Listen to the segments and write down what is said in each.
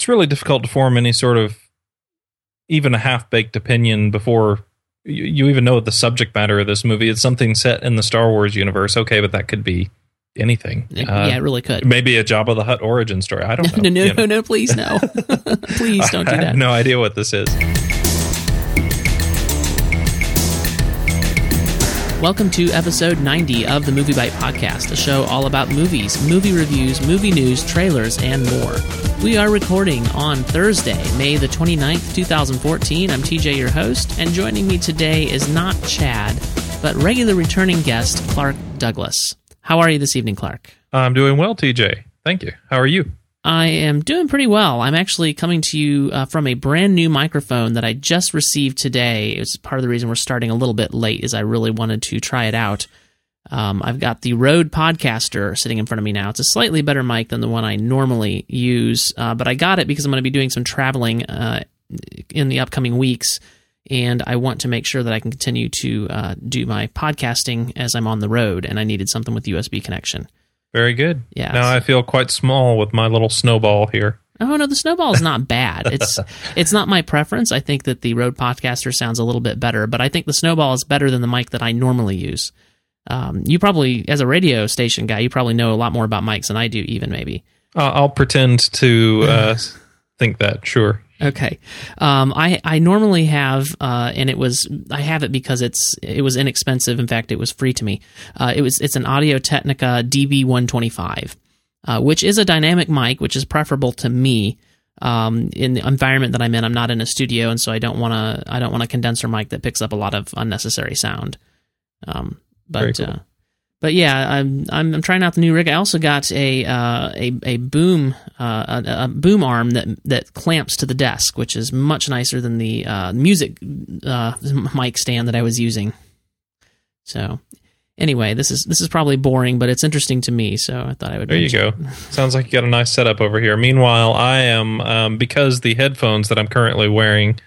it's really difficult to form any sort of even a half baked opinion before you, you even know the subject matter of this movie. It's something set in the Star Wars universe. Okay, but that could be anything. Uh, yeah, it really could. Maybe a Jabba the Hutt origin story. I don't know. no, no, no, know. no, please, no. please don't do that. I have no idea what this is. Welcome to episode 90 of the MovieByte Podcast, a show all about movies, movie reviews, movie news, trailers, and more. We are recording on Thursday, May the 29th, 2014. I'm TJ, your host, and joining me today is not Chad, but regular returning guest, Clark Douglas. How are you this evening, Clark? I'm doing well, TJ. Thank you. How are you? I am doing pretty well. I'm actually coming to you uh, from a brand new microphone that I just received today. It's part of the reason we're starting a little bit late, is I really wanted to try it out. Um, I've got the Rode Podcaster sitting in front of me now. It's a slightly better mic than the one I normally use, uh, but I got it because I'm going to be doing some traveling uh, in the upcoming weeks, and I want to make sure that I can continue to uh, do my podcasting as I'm on the road, and I needed something with USB connection. Very good. Yeah. Now I feel quite small with my little snowball here. Oh no, the snowball is not bad. It's it's not my preference. I think that the Rode Podcaster sounds a little bit better, but I think the snowball is better than the mic that I normally use. Um, you probably, as a radio station guy, you probably know a lot more about mics than I do, even maybe. Uh, I'll pretend to uh, think that. Sure. Okay. Um, I I normally have, uh, and it was I have it because it's it was inexpensive. In fact, it was free to me. Uh, it was it's an Audio Technica DB125, uh, which is a dynamic mic, which is preferable to me. Um, in the environment that I'm in, I'm not in a studio, and so I don't want to I don't want a condenser mic that picks up a lot of unnecessary sound. Um, but cool. But yeah, I'm, I'm, I'm trying out the new rig. I also got a uh, a a boom uh, a, a, boom arm that that clamps to the desk, which is much nicer than the uh, music uh, mic stand that I was using. So anyway, this is this is probably boring, but it's interesting to me. So I thought I would. There you go. Sounds like you got a nice setup over here. Meanwhile, I am um, because the headphones that I'm currently wearing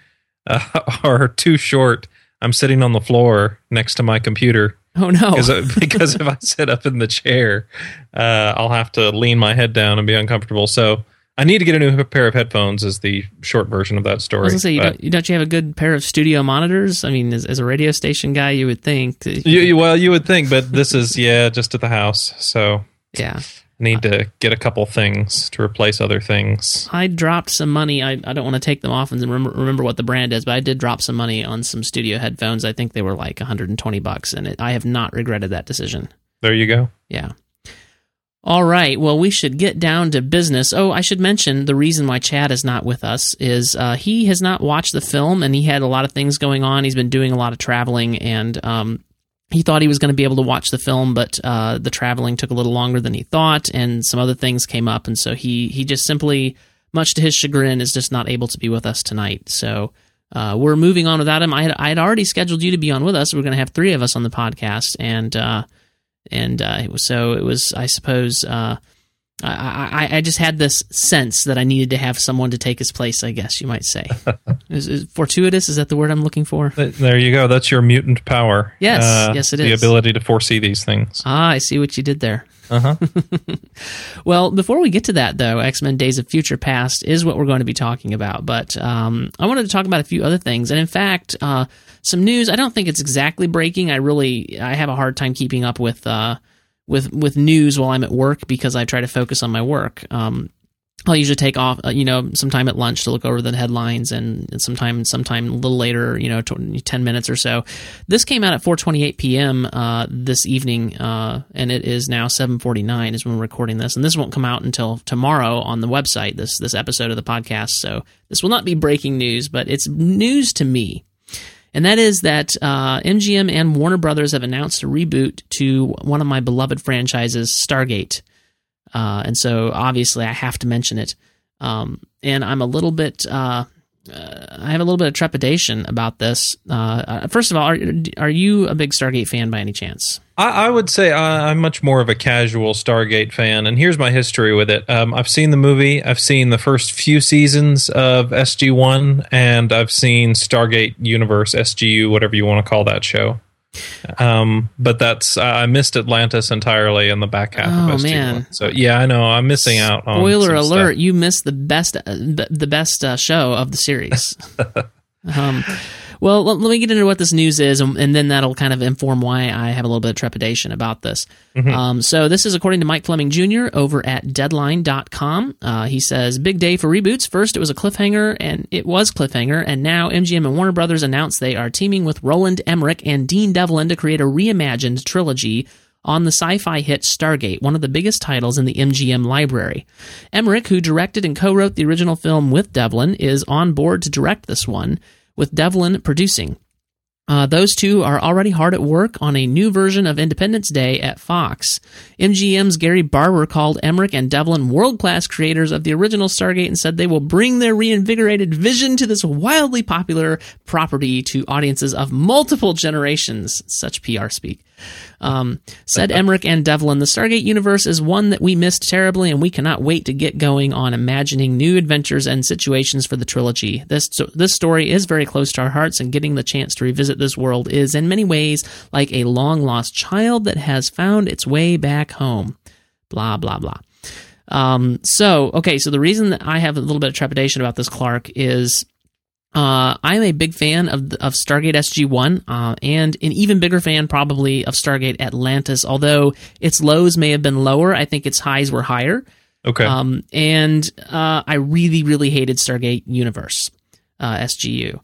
uh, are too short. I'm sitting on the floor next to my computer Oh no! because if I sit up in the chair, uh, I'll have to lean my head down and be uncomfortable. So I need to get a new pair of headphones. Is the short version of that story? I was say, you don't, don't, you have a good pair of studio monitors? I mean, as, as a radio station guy, you would think. You, you, well, you would think, but this is yeah, just at the house. So yeah, need to get a couple things to replace other things. I dropped some money. I, I don't want to take them off and remember, remember what the brand is, but I did drop some money on some studio headphones. I think they were like 120 bucks, and it, I have not regretted that decision. There you go. Yeah. All right. Well, we should get down to business. Oh, I should mention the reason why Chad is not with us is uh, he has not watched the film, and he had a lot of things going on. He's been doing a lot of traveling, and um, he thought he was going to be able to watch the film, but uh, the traveling took a little longer than he thought, and some other things came up, and so he he just simply, much to his chagrin, is just not able to be with us tonight. So uh, we're moving on without him. I had I had already scheduled you to be on with us. We are going to have three of us on the podcast, and uh, and uh, so it was, I suppose uh, I, I, I, just had this sense that I needed to have someone to take his place. I guess you might say. is, is fortuitous is that the word I'm looking for? There you go. That's your mutant power. Yes, uh, yes, it the is. the ability to foresee these things. Ah, I see what you did there. Uh huh. well, before we get to that, though, X Men: Days of Future Past is what we're going to be talking about. But um, I wanted to talk about a few other things, and in fact, uh, some news. I don't think it's exactly breaking. I really I have a hard time keeping up with. Uh, with with news while I'm at work because I try to focus on my work. Um, I'll usually take off, uh, you know, sometime at lunch to look over the headlines, and, and sometime, sometime a little later, you know, ten minutes or so. This came out at 4:28 p.m. Uh, this evening, uh, and it is now 7:49 is when we're recording this, and this won't come out until tomorrow on the website. This this episode of the podcast, so this will not be breaking news, but it's news to me and that is that uh, MGM and Warner Brothers have announced a reboot to one of my beloved franchises, Stargate. Uh, and so obviously I have to mention it. Um, and I'm a little bit uh, uh, I have a little bit of trepidation about this. Uh, uh, first of all, are, are you a big Stargate fan by any chance? I, I would say I, am much more of a casual Stargate fan, and here's my history with it. Um, I've seen the movie, I've seen the first few seasons of SG One, and I've seen Stargate Universe, SGU, whatever you want to call that show. Um, but that's I missed Atlantis entirely in the back half Oh, of SG1. man. So yeah, I know I'm missing out on Spoiler alert! stuff. You missed the best, uh, the the best uh, show of the series. um, well, let, let me get into what this news is, and, and then that'll kind of inform why I have a little bit of trepidation about this. Um, so, this is according to Mike Fleming Jr. over at Deadline.com. Uh, he says, "Big day for reboots. First, it was a cliffhanger, and it was cliffhanger, and now MGM and Warner Brothers announced they are teaming with Roland Emmerich and Dean Devlin to create a reimagined trilogy." on the sci fi hit Stargate, one of the biggest titles in the MGM library. Emmerich, who directed and co wrote the original film with Devlin, is on board to direct this one, with Devlin producing. Uh, those two are already hard at work on a new version of Independence Day at Fox. MGM's Gary Barber called Emmerich and Devlin world class creators of the original Stargate and said they will bring their reinvigorated vision to this wildly popular property to audiences of multiple generations. Such PR speak. Um, said Emmerich and Devlin, the Stargate universe is one that we missed terribly, and we cannot wait to get going on imagining new adventures and situations for the trilogy. This this story is very close to our hearts, and getting the chance to revisit this world is, in many ways, like a long lost child that has found its way back home. Blah blah blah. Um, so okay, so the reason that I have a little bit of trepidation about this, Clark, is uh, I'm a big fan of of Stargate SG One, uh, and an even bigger fan probably of Stargate Atlantis. Although its lows may have been lower, I think its highs were higher. Okay. Um, and uh, I really, really hated Stargate Universe, uh, SGU.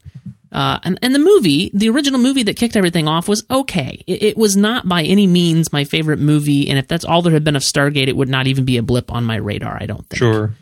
Uh, and, and the movie, the original movie that kicked everything off, was okay. It, it was not by any means my favorite movie, and if that's all there had been of Stargate, it would not even be a blip on my radar. I don't think. sure.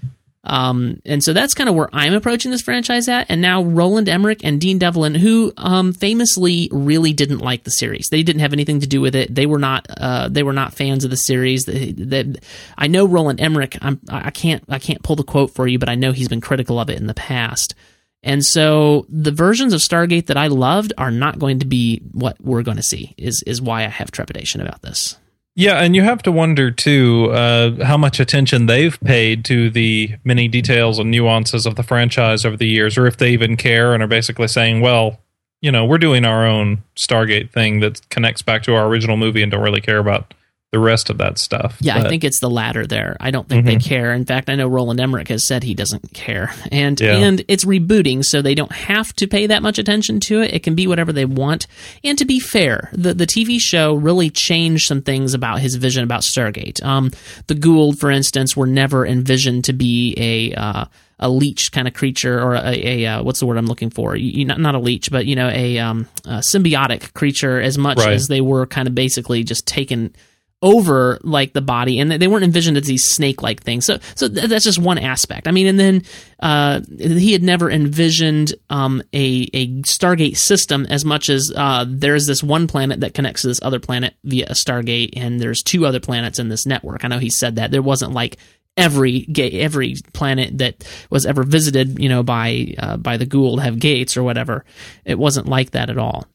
Um, and so that's kind of where I'm approaching this franchise at. And now Roland Emmerich and Dean Devlin, who um, famously really didn't like the series, they didn't have anything to do with it. They were not uh, they were not fans of the series. They, they, I know Roland Emmerich. I'm, I can't I can't pull the quote for you, but I know he's been critical of it in the past. And so the versions of Stargate that I loved are not going to be what we're going to see. Is is why I have trepidation about this. Yeah, and you have to wonder too uh, how much attention they've paid to the many details and nuances of the franchise over the years, or if they even care and are basically saying, "Well, you know, we're doing our own Stargate thing that connects back to our original movie and don't really care about the rest of that stuff." Yeah, I think it's the latter there. I don't think they care. In fact, I know Roland Emmerich has said he doesn't care. And Yeah. and it's rebooting, so they don't have to pay that much attention to it. It can be whatever they want. And to be fair, the the TV show really changed some things about his vision about Stargate. Um, the Goa'uld, for instance, were never envisioned to be a uh, a leech kind of creature or a, a uh, what's the word I'm looking for? You- not not a leech, but you know a, um, a symbiotic creature as much Right. as they were kind of basically just taken over like the body and they weren't envisioned as these snake like things. So so th- that's just one aspect. I mean and then uh, he had never envisioned um, a, a stargate system as much as uh, there's this one planet that connects to this other planet via a stargate and there's two other planets in this network. I know he said that. There wasn't like every ga- every planet that was ever visited you know by uh, by the Goa'uld have gates or whatever. It wasn't like that at all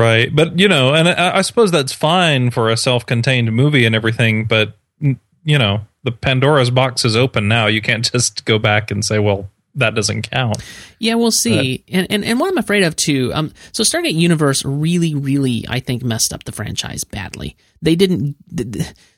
Right. But, you know, and I, I suppose that's fine for a self contained movie and everything, but, you know, the Pandora's box is open now. You can't just go back and say, well, that doesn't count. Yeah, we'll see. and, and and what I'm afraid of too. Um, so Stargate Universe really, really, I think messed up the franchise badly. They didn't.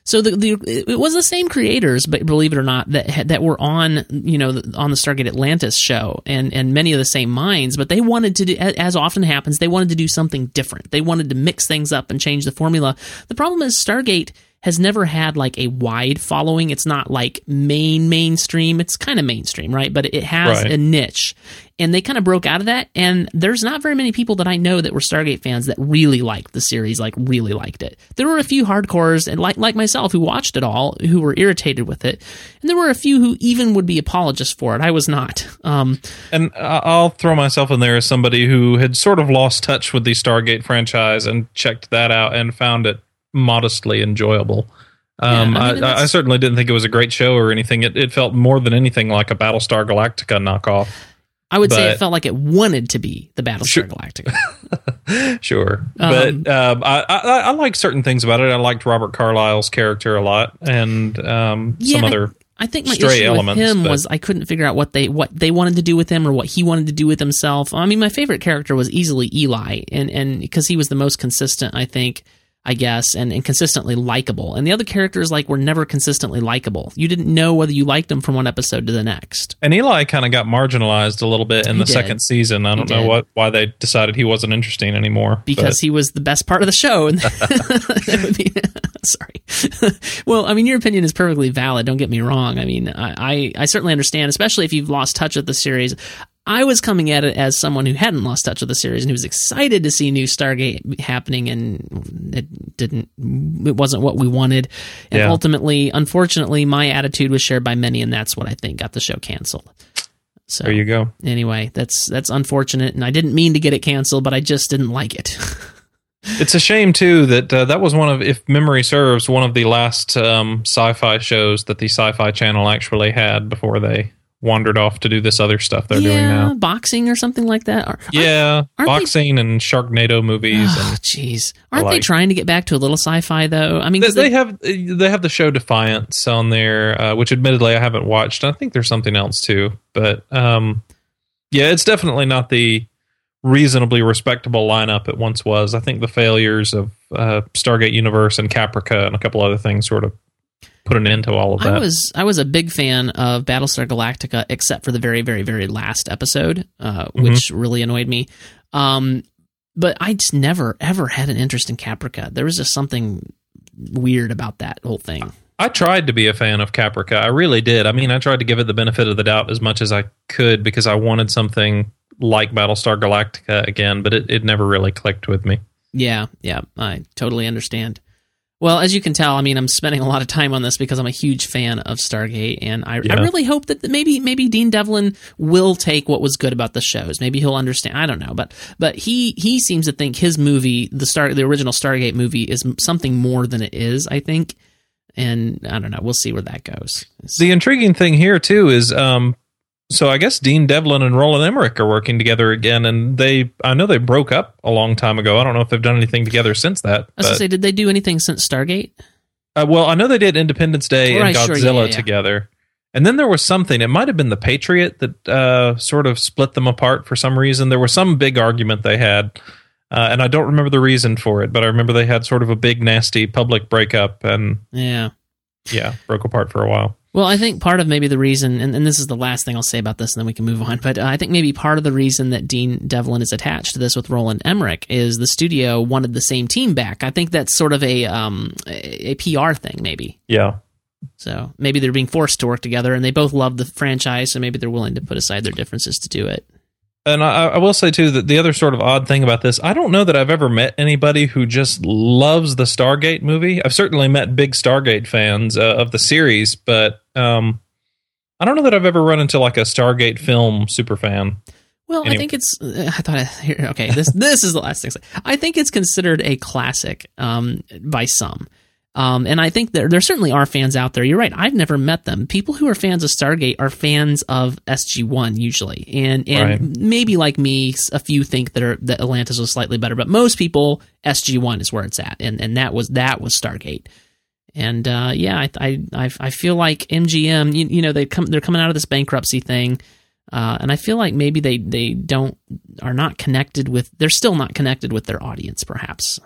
So the, the it was the same creators, but believe it or not, that that were on you know on the Stargate Atlantis show, and and many of the same minds. But they wanted to do, as often happens, they wanted to do something different. They wanted to mix things up and change the formula. The problem is Stargate has never had like a wide following. It's not like main mainstream. It's kind of mainstream, right? But it has Right. a niche. And they kind of broke out of that. And there's not very many people that I know that were Stargate fans that really liked the series, like really liked it. There were a few hardcores and like like myself who watched it all, who were irritated with it. And there were a few who even would be apologists for it. I was not. Um, And I'll throw myself in there as somebody who had sort of lost touch with the Stargate franchise and checked that out and found it modestly enjoyable. Um, Yeah, I I, mean, I, that's- certainly didn't think it was a great show or anything. It, it felt more than anything like a Battlestar Galactica knockoff. I would say it felt like it wanted to be the Battlestar Sure. Galactica. Sure, Um, but um, I, I, I like certain things about it. I liked Robert Carlyle's character a lot, and um, some Yeah, I- other. I think my stray issue elements, with him but- was I couldn't figure out what they what they wanted to do with him or what he wanted to do with himself. I mean, my favorite character was easily Eli, and and because he was the most consistent, I think. I guess, and, and consistently likable. And the other characters like were never consistently likable. You didn't know whether you liked them from one episode to the next. And Eli kind of got marginalized a little bit in He the did. second season. I don't know did. what why they decided he wasn't interesting anymore. because he was the best part of the show. And that would be, sorry. well, I mean, your opinion is perfectly valid. Don't get me wrong. I mean, I, I, I certainly understand, especially if you've lost touch with the series. I was coming at it as someone who hadn't lost touch with the series and who was excited to see new Stargate happening, and it didn't. It wasn't what we wanted, and Yeah. ultimately, unfortunately, my attitude was shared by many, and that's what I think got the show canceled. So there you go. anyway, that's that's unfortunate, and I didn't mean to get it canceled, but I just didn't like it. It's a shame too that uh, that was one of, if memory serves, one of the last um, sci-fi shows that the Sci-Fi Channel actually had before they wandered off to do this other stuff they're doing now. boxing or something like that. Are- Yeah, aren't they- boxing and Sharknado movies, Oh, jeez, aren't they trying to get back to a little sci-fi though? I mean, they, they have they have the show Defiance on there, uh, which admittedly I haven't watched. I think there's something else too, but um, yeah, it's definitely not the reasonably respectable lineup it once was. I think the failures of uh, Stargate Universe and Caprica and a couple other things sort of put an end to all of that. I was I was a big fan of Battlestar Galactica, except for the very very very last episode, uh, Mm-hmm. which really annoyed me. Um, but I just never ever had an interest in Caprica. There was just something weird about that whole thing. I tried to be a fan of Caprica. I really did. I mean, I tried to give it the benefit of the doubt as much as I could because I wanted something like Battlestar Galactica again, but it, it never really clicked with me. Yeah, yeah, I totally understand. Well, as you can tell, I mean, I'm spending a lot of time on this because I'm a huge fan of Stargate, and I, I really hope that maybe maybe Dean Devlin will take what was good about the shows. Maybe he'll understand. I don't know, but but he he seems to think his movie, the star, the original Stargate movie, is something more than it is. I think, and I don't know. We'll see where that goes. The intriguing thing here too is, um, so I guess Dean Devlin and Roland Emmerich are working together again, and they I know they broke up a long time ago. I don't know if they've done anything together since that. I was gonna say, did they do anything since Stargate? Uh, well, I know they did Independence Day Right, and sure, Godzilla yeah, yeah, yeah. together. And then there was something, it might have been the Patriot that uh, sort of split them apart for some reason. There was some big argument they had. Uh, and I don't remember the reason for it, but I remember they had sort of a big, nasty public breakup and, Yeah. yeah, broke apart for a while. Well, I think part of maybe the reason, and, and this is the last thing I'll say about this, and then we can move on. But uh, I think maybe part of the reason that Dean Devlin is attached to this with Roland Emmerich is the studio wanted the same team back. I think that's sort of a um, a, a PR thing, maybe. Yeah. So maybe they're being forced to work together, and they both love the franchise, so maybe they're willing to put aside their differences to do it. And I, I will say too that the other sort of odd thing about this, I don't know that I've ever met anybody who just loves the Stargate movie. I've certainly met big Stargate fans uh, of the series, but um, I don't know that I've ever run into like a Stargate film super fan. Well, I think it's. uh, I thought. I, here, okay, this this is the last thing. I think it's considered a classic um, by some, um, and I think there there certainly are fans out there. You're right. I've never met them. People who are fans of Stargate are fans of SG One usually, and and Right. maybe like me, a few think that are, that Atlantis was slightly better, but most people SG One is where it's at, and and that was that was Stargate. And uh, yeah, I, I I I feel like MGM, you, you know, they come they're coming out of this bankruptcy thing, uh, and I feel like maybe they they don't are not connected with they're still not connected with their audience, perhaps.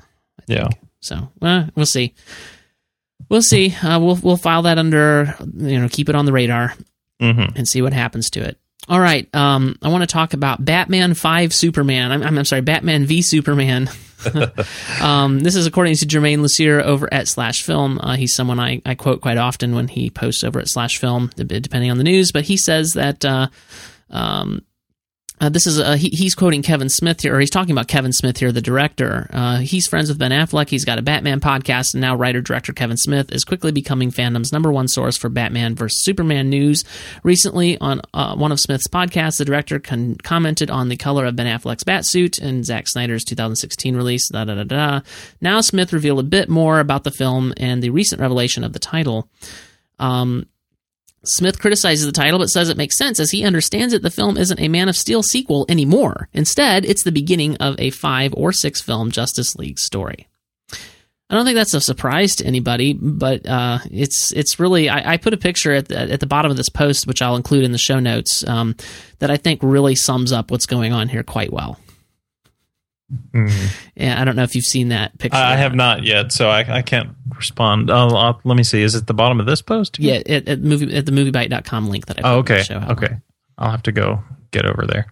Yeah. So uh, we'll see. We'll see. Uh, we'll we'll file that under you know keep it on the radar Mm-hmm. and see what happens to it. All right. Um, I want to talk about Batman Five Superman. I'm, I'm, I'm sorry, Batman v Superman. um, this is according to Germain Lussier over at Slash Film. Uh, he's someone I, I quote quite often when he posts over at Slash Film, depending on the news. But he says that uh, um, uh, this is uh, he, he's quoting Kevin Smith here, or he's talking about Kevin Smith here, the director. Uh, he's friends with Ben Affleck. He's got a Batman podcast, and now writer director Kevin Smith is quickly becoming fandom's number one source for Batman vs Superman news. Recently, on uh, one of Smith's podcasts, the director con- commented on the color of Ben Affleck's batsuit in Zack Snyder's 2016 release. Da da da da. Now Smith revealed a bit more about the film and the recent revelation of the title. Um, Smith criticizes the title but says it makes sense as he understands it. The film isn't a Man of Steel sequel anymore. Instead, it's the beginning of a five or six film Justice League story. I don't think that's a surprise to anybody, but uh, it's it's really. I, I, put a picture at the at the bottom of this post, which I'll include in the show notes, um, that I think really sums up what's going on here quite well. Mm. Yeah, I don't know if you've seen that picture. I have not yet, so I, I can't respond. I'll, I'll, let me see. Is it the bottom of this post? Yeah, at, at movie at the moviebyte.com link that I. Oh, okay. Okay, I'll have to go get over there.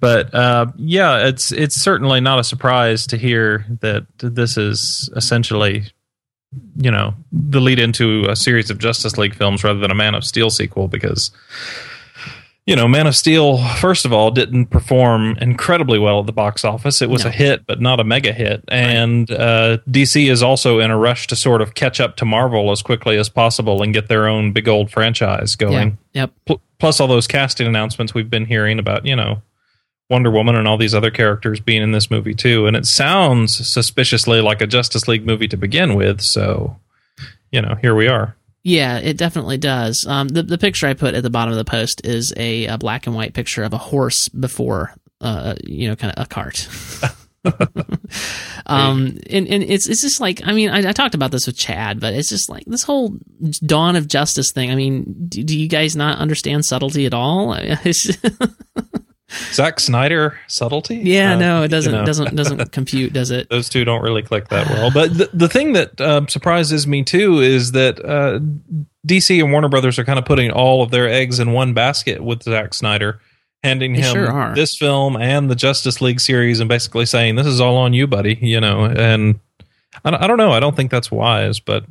But uh, yeah, it's it's certainly not a surprise to hear that this is essentially, you know, the lead into a series of Justice League films rather than a Man of Steel sequel because you know, Man of Steel, first of all, didn't perform incredibly well at the box office. It was no. a hit, but not a mega hit. And right. uh, DC is also in a rush to sort of catch up to Marvel as quickly as possible and get their own big old franchise going. Yeah. Yep. P- plus, all those casting announcements we've been hearing about, you know, Wonder Woman and all these other characters being in this movie too. And it sounds suspiciously like a Justice League movie to begin with. So, you know, here we are. Yeah, it definitely does. Um, the the picture I put at the bottom of the post is a, a black and white picture of a horse before, uh, you know, kind of a cart. um, and, and it's it's just like I mean I, I, talked about this with Chad, but it's just like this whole dawn of justice thing. I mean, do, do you guys not understand subtlety at all? Zack Snyder subtlety? Yeah, uh, no, it doesn't you know. doesn't doesn't compute, does it? Those two don't really click that well. But the, the thing that um, surprises me too is that uh, DC and Warner Brothers are kind of putting all of their eggs in one basket with Zack Snyder, handing they him sure this film and the Justice League series, and basically saying, "This is all on you, buddy." You know, and I, I don't know. I don't think that's wise, but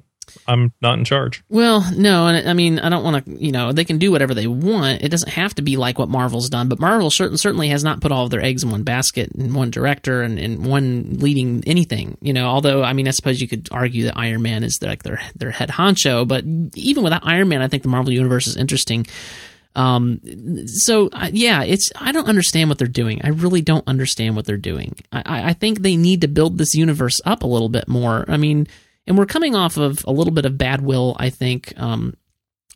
I'm not in charge. Well, no, and I mean, I don't want to. You know, they can do whatever they want. It doesn't have to be like what Marvel's done. But Marvel certain, certainly has not put all of their eggs in one basket and one director and, and one leading anything. You know, although I mean, I suppose you could argue that Iron Man is like their their head honcho. But even without Iron Man, I think the Marvel universe is interesting. Um, so yeah, it's I don't understand what they're doing. I really don't understand what they're doing. I, I think they need to build this universe up a little bit more. I mean and we're coming off of a little bit of bad will, I think, um,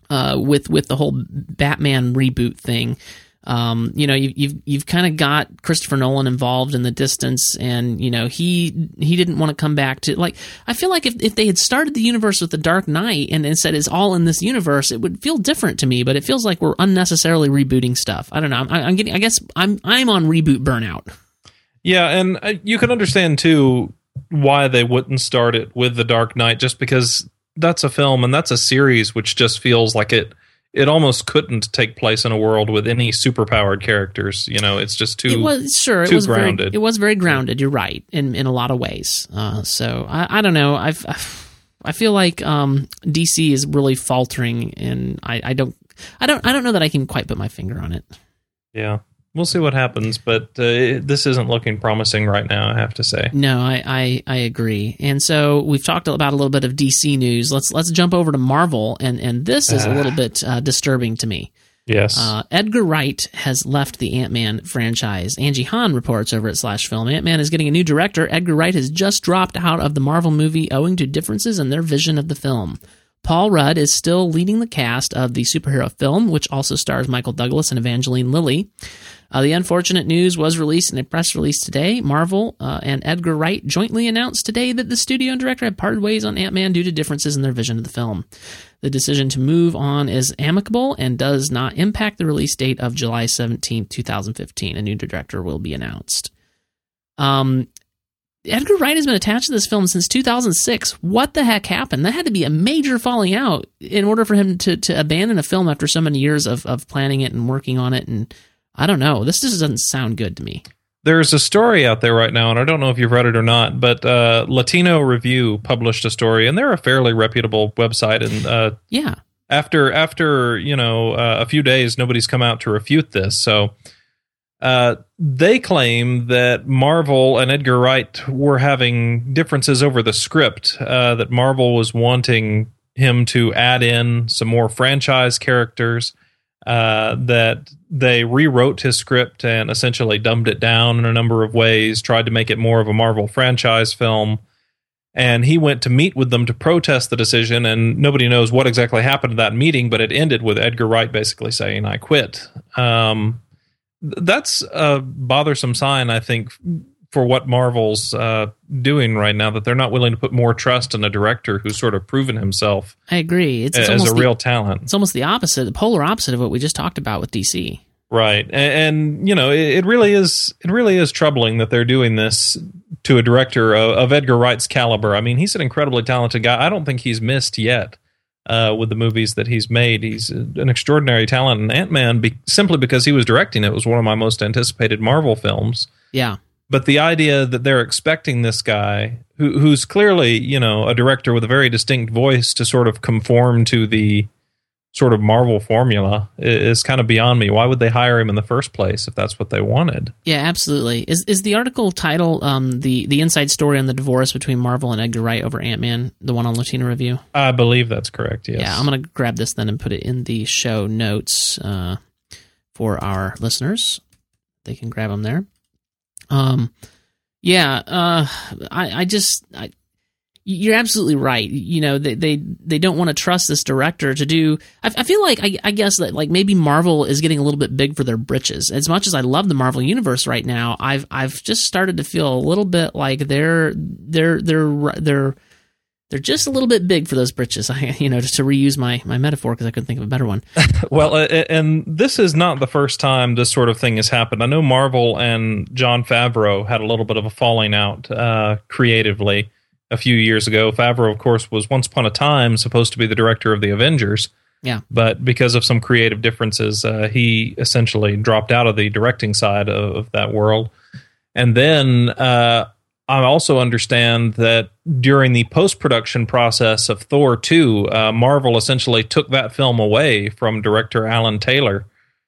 uh, with with the whole Batman reboot thing. Um, you know, you, you've, you've kind of got Christopher Nolan involved in the distance, and you know he he didn't want to come back to like. I feel like if, if they had started the universe with the Dark Knight and, and said it's all in this universe, it would feel different to me. But it feels like we're unnecessarily rebooting stuff. I don't know. I'm, I'm getting. I guess I'm I'm on reboot burnout. Yeah, and uh, you can understand too why they wouldn't start it with The Dark Knight, just because that's a film and that's a series which just feels like it it almost couldn't take place in a world with any superpowered characters. You know, it's just too. It was sure it was grounded. Very, it was very grounded. You're right in in a lot of ways. Uh, so I, I don't know. I've, i feel like um, DC is really faltering, and I, I don't I don't I don't know that I can quite put my finger on it. Yeah we'll see what happens, but uh, this isn't looking promising right now. I have to say. No, I, I, I agree. And so we've talked about a little bit of DC news. Let's let's jump over to Marvel, and and this is a little bit uh, disturbing to me. Yes. Uh, Edgar Wright has left the Ant Man franchise. Angie Han reports over at Slash Film Ant Man is getting a new director. Edgar Wright has just dropped out of the Marvel movie owing to differences in their vision of the film. Paul Rudd is still leading the cast of the superhero film, which also stars Michael Douglas and Evangeline Lilly. Uh, the unfortunate news was released in a press release today. Marvel uh, and Edgar Wright jointly announced today that the studio and director had parted ways on Ant Man due to differences in their vision of the film. The decision to move on is amicable and does not impact the release date of July 17, 2015. A new director will be announced. Um, Edgar Wright has been attached to this film since 2006. What the heck happened? That had to be a major falling out in order for him to, to abandon a film after so many years of, of planning it and working on it and I don't know. This just doesn't sound good to me. There's a story out there right now, and I don't know if you've read it or not, but uh, Latino Review published a story, and they're a fairly reputable website. And uh, yeah, after after you know uh, a few days, nobody's come out to refute this. So uh, they claim that Marvel and Edgar Wright were having differences over the script. Uh, that Marvel was wanting him to add in some more franchise characters uh, that they rewrote his script and essentially dumbed it down in a number of ways, tried to make it more of a Marvel franchise film. And he went to meet with them to protest the decision, and nobody knows what exactly happened at that meeting, but it ended with Edgar Wright basically saying, I quit. Um, that's a bothersome sign, I think, for what Marvel's uh, doing right now that they're not willing to put more trust in a director who's sort of proven himself I agree. It's, it's as a the- real talent. it's almost the opposite, the polar opposite of what we just talked about with DC. Right, and, and you know, it, it really is. It really is troubling that they're doing this to a director of, of Edgar Wright's caliber. I mean, he's an incredibly talented guy. I don't think he's missed yet uh, with the movies that he's made. He's an extraordinary talent. And Ant Man, be, simply because he was directing it, was one of my most anticipated Marvel films. Yeah. But the idea that they're expecting this guy, who, who's clearly, you know, a director with a very distinct voice, to sort of conform to the sort of Marvel formula is kind of beyond me. Why would they hire him in the first place if that's what they wanted? Yeah, absolutely. Is is the article title um the the inside story on the divorce between Marvel and Edgar Wright over Ant Man, the one on Latino Review? I believe that's correct. Yes. Yeah, I'm gonna grab this then and put it in the show notes uh, for our listeners. They can grab them there. Um, yeah, uh, I I just I. You're absolutely right. You know they they, they don't want to trust this director to do. I, I feel like I, I guess that like maybe Marvel is getting a little bit big for their britches. As much as I love the Marvel universe right now, I've I've just started to feel a little bit like they're they're they're they're they're just a little bit big for those britches. I, you know, just to reuse my my metaphor because I couldn't think of a better one. Well, and this is not the first time this sort of thing has happened. I know Marvel and Jon Favreau had a little bit of a falling out uh, creatively a few years ago. Favreau, of course, was once upon a time supposed to be the director of the Avengers. Yeah. But because of some creative differences, uh, he essentially dropped out of the directing side of, of that world. And then uh, I also understand that during the post production process of Thor 2, uh, Marvel essentially took that film away from director Alan Taylor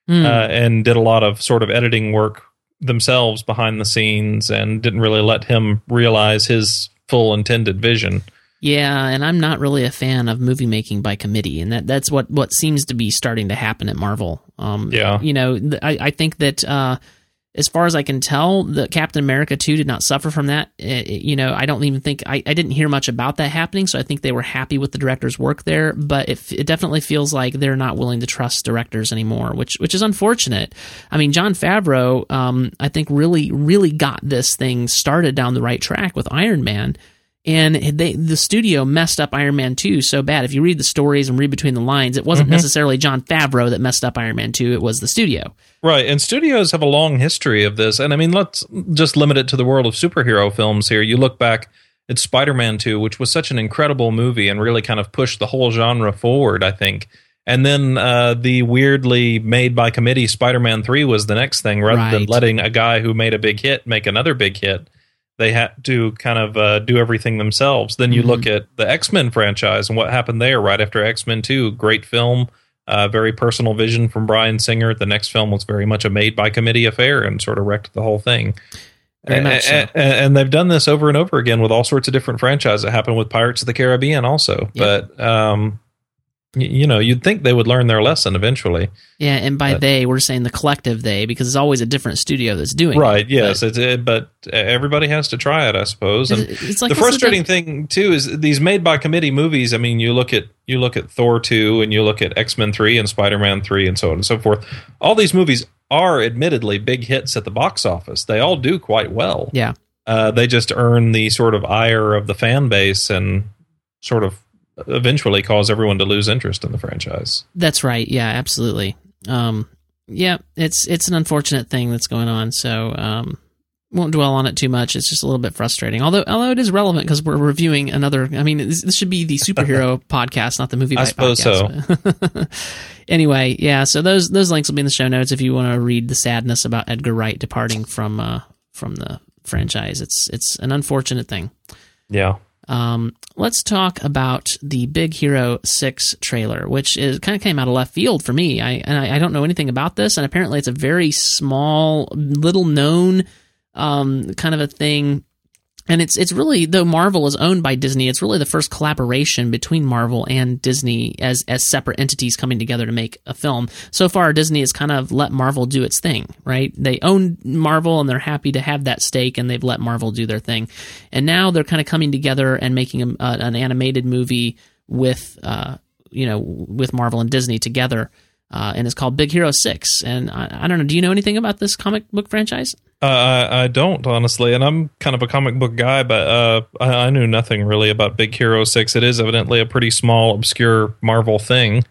uh, and did a lot of sort of editing work themselves behind the scenes and didn't really let him realize his full intended vision. yeah, and I'm not really a fan of movie making by committee, and that that's what what seems to be starting to happen at Marvel. Um, Yeah. you know, th- I I think that. Uh, as far as I can tell, the Captain America 2 did not suffer from that. Uh, you know, I don't even think I, I didn't hear much about that happening, so I think they were happy with the director's work there. But it, it definitely feels like they're not willing to trust directors anymore, which which is unfortunate. I mean, Jon Favreau, um, I think really really got this thing started down the right track with Iron Man. And they, the studio messed up Iron Man 2 so bad. If you read the stories and read between the lines, it wasn't necessarily Jon Favreau that messed up Iron Man 2, it was the studio. Right, and studios have a long history of this. And I mean, let's just limit it to the world of superhero films here. You look back at Spider Man 2, which was such an incredible movie and really kind of pushed the whole genre forward, I think. And then uh, the weirdly made by committee Spider Man 3 was the next thing, rather than letting a guy who made a big hit make another big hit. They had to kind of uh, do everything themselves. Then you look at the X Men franchise and what happened there right after X Men 2. Great film, uh, very personal vision from Bryan Singer. The next film was very much a made by committee affair and sort of wrecked the whole thing. Very much so. A- a- and they've done this over and over again with all sorts of different franchises. It happened with Pirates of the Caribbean also. Yeah. But, um, you know, you'd think they would learn their lesson eventually. Yeah, and by But- they, we're saying the collective they, because it's always a different studio that's doing it. Right. Yes. But It's, it, but everybody has to try it, I suppose. And it's, like the frustrating thing too is these made by committee movies. I mean, you look at you look at Thor two, and you look at X Men three, and Spider Man three, and so on and so forth. All these movies are admittedly big hits at the box office. They all do quite well. Yeah, Uh, they just earn the sort of ire of the fan base, and sort of eventually cause everyone to lose interest in the franchise. that's right. Yeah, absolutely. Um, yeah, it's it's an unfortunate thing that's going on. So um, won't dwell on it too much. It's just a little bit frustrating. Although although it is relevant because we're reviewing another. I mean, this, this should be the superhero podcast, not the movie. I suppose podcast. anyway, yeah. So those those links will be in the show notes if you want to read the sadness about Edgar Wright departing from uh, from the franchise. It's it's an unfortunate thing. Yeah. Um, let's talk about the Big Hero Six trailer, which is kind of came out of left field for me. I and I, I don't know anything about this, and apparently it's a very small, little known um, kind of a thing. And it's it's really though Marvel is owned by Disney, it's really the first collaboration between Marvel and Disney as as separate entities coming together to make a film. So far, Disney has kind of let Marvel do its thing, right? They own Marvel and they're happy to have that stake, and they've let Marvel do their thing. And now they're kind of coming together and making a, uh, an animated movie with uh, you know with Marvel and Disney together, uh, and it's called Big Hero Six. And I, I don't know, do you know anything about this comic book franchise? Uh, I, I don't honestly, and I'm kind of a comic book guy, but uh, I, I knew nothing really about Big Hero Six. It is evidently a pretty small, obscure Marvel thing,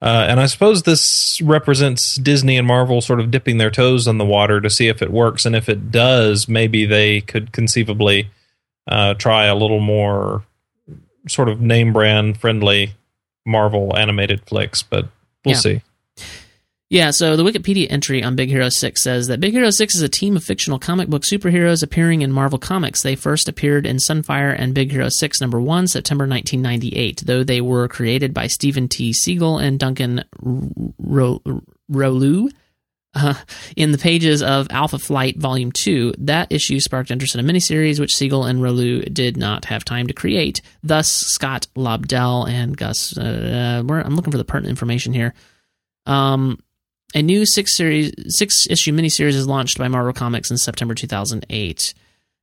uh, and I suppose this represents Disney and Marvel sort of dipping their toes in the water to see if it works, and if it does, maybe they could conceivably uh, try a little more sort of name brand friendly Marvel animated flicks. But we'll Yeah. see. Yeah, so the Wikipedia entry on Big Hero 6 says that Big Hero 6 is a team of fictional comic book superheroes appearing in Marvel Comics. They first appeared in Sunfire and Big Hero 6 number 1, September 1998, though they were created by Steven T. Seagle and Duncan Ro- Rouleau. Uh, in the pages of Alpha Flight Volume 2, that issue sparked interest in a miniseries which Seagle and Rouleau did not have time to create. Thus, Scott Lobdell and Gus. Uh, where, I'm looking for the pertinent information here. Um, a new six series, six issue miniseries is launched by Marvel Comics in September 2008.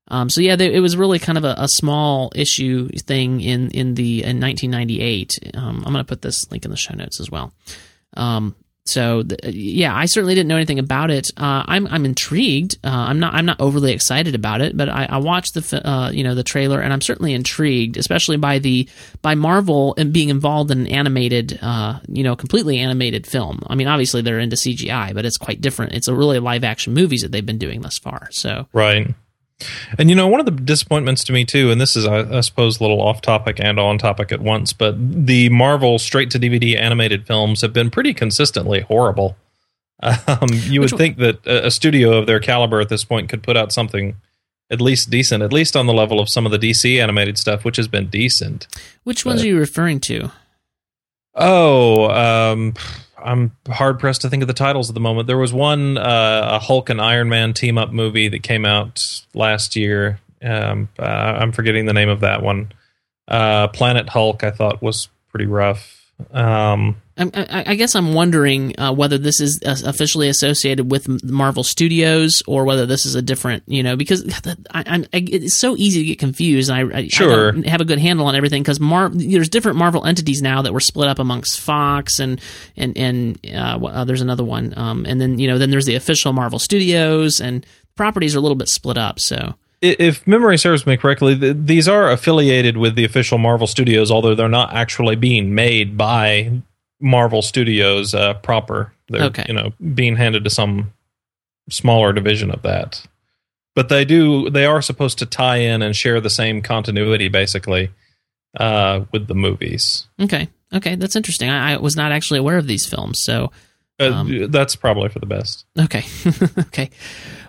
Um, so yeah, they, it was really kind of a, a small issue thing in in the in 1998. Um, I'm going to put this link in the show notes as well. Um, so yeah, I certainly didn't know anything about it. Uh, I'm I'm intrigued. Uh, I'm not I'm not overly excited about it, but I, I watched the uh, you know the trailer and I'm certainly intrigued, especially by the by Marvel and being involved in an animated uh, you know completely animated film. I mean, obviously they're into CGI, but it's quite different. It's a really live action movies that they've been doing thus far. So Right. And you know, one of the disappointments to me too, and this is, I, I suppose, a little off topic and on topic at once, but the Marvel straight to DVD animated films have been pretty consistently horrible. Um, you Which would think that a, a studio of their caliber at this point could put out something at least decent, at least on the level of some of the DC animated stuff, which has been decent. which ones are you referring to? Oh, um, I'm hard pressed to think of the titles at the moment. There was one, uh, a Hulk and Iron Man team up movie that came out last year. Um, uh, I'm forgetting the name of that one. Uh, Planet Hulk, I thought was pretty rough. Um, I, I guess I'm wondering uh, whether this is uh, officially associated with Marvel Studios or whether this is a different, you know, because I, I'm, I, it's so easy to get confused. And I, I, Sure. Don't have a good handle on everything because Mar- there's different Marvel entities now that were split up amongst Fox and and and uh, uh, there's another one, um, and then you know then there's the official Marvel Studios and properties are a little bit split up. So if memory serves me correctly, th- these are affiliated with the official Marvel Studios, although they're not actually being made by Marvel Studios uh, proper. They're Okay. you know being handed to some smaller division of that. But they do they are supposed to tie in and share the same continuity basically uh, with the movies. okay, okay, that's interesting. I, I was not actually aware of these films, so. Uh, Um, that's probably for the best. Okay. okay.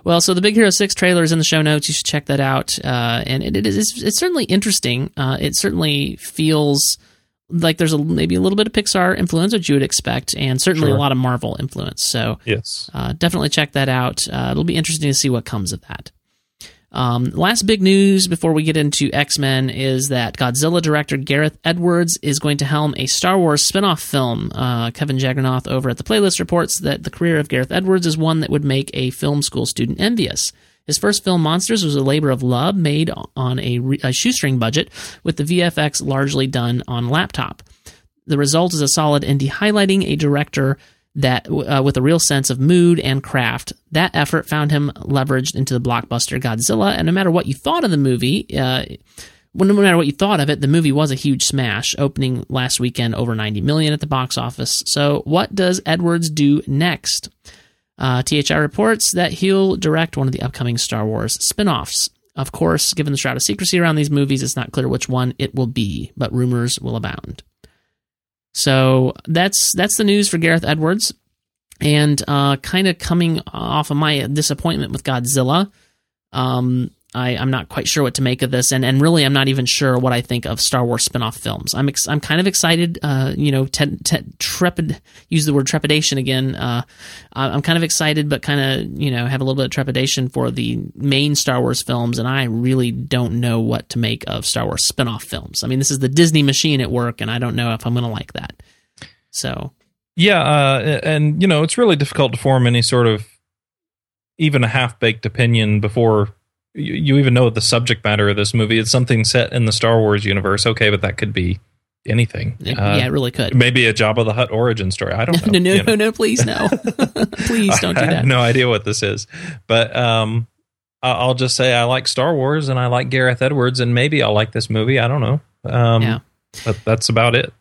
Well, so the Big Hero 6 trailer is in the show notes. You should check that out. Uh, and it, it is it's certainly interesting. Uh, it certainly feels like there's a, maybe a little bit of Pixar influence, which you would expect, and certainly Sure. a lot of Marvel influence. So Yes. uh, definitely check that out. Uh, it'll be interesting to see what comes of that. Um, last big news before we get into X Men is that Godzilla director Gareth Edwards is going to helm a Star Wars spin off film. Uh, Kevin Jagernauth over at the playlist reports that the career of Gareth Edwards is one that would make a film school student envious. His first film, Monsters, was a labor of love made on a, re- a shoestring budget, with the VFX largely done on laptop. The result is a solid indie highlighting a director that uh, with a real sense of mood and craft. That effort found him leveraged into the blockbuster Godzilla, and no matter what you thought of the movie, uh, no matter what you thought of it, the movie was a huge smash, opening last weekend over 90 million at the box office. So, what does Edwards do next? Uh, THR reports that he'll direct one of the upcoming Star Wars spin offs. Of course, given the shroud of secrecy around these movies, it's not clear which one it will be, but rumors will abound. So that's that's the news for Gareth Edwards, and uh, kind of coming off of my disappointment with Godzilla. Um, I, I'm not quite sure what to make of this, and, and really, I'm not even sure what I think of Star Wars spin-off films. I'm ex- I'm kind of excited. Uh, you know, te- te- trepid use the word trepidation again. Uh, I'm kind of excited, but kind of you know have a little bit of trepidation for the main Star Wars films, and I really don't know what to make of Star Wars spin-off films. I mean, this is the Disney machine at work, and I don't know if I'm going to like that. So Yeah, uh, and you know it's really difficult to form any sort of even a half baked opinion before you, you even know the subject matter of this movie. It's something set in the Star Wars universe. Okay, but that could be anything. it- Uh, yeah, it really could. maybe a Jabba the Hutt origin story. I don't know. no, no, you know. no, no, please, no, please don't do I that. have no idea what this is, but um, I- I'll just say I like Star Wars and I like Gareth Edwards, and maybe I'll like this movie. I don't know. Um, Yeah. But that's about it.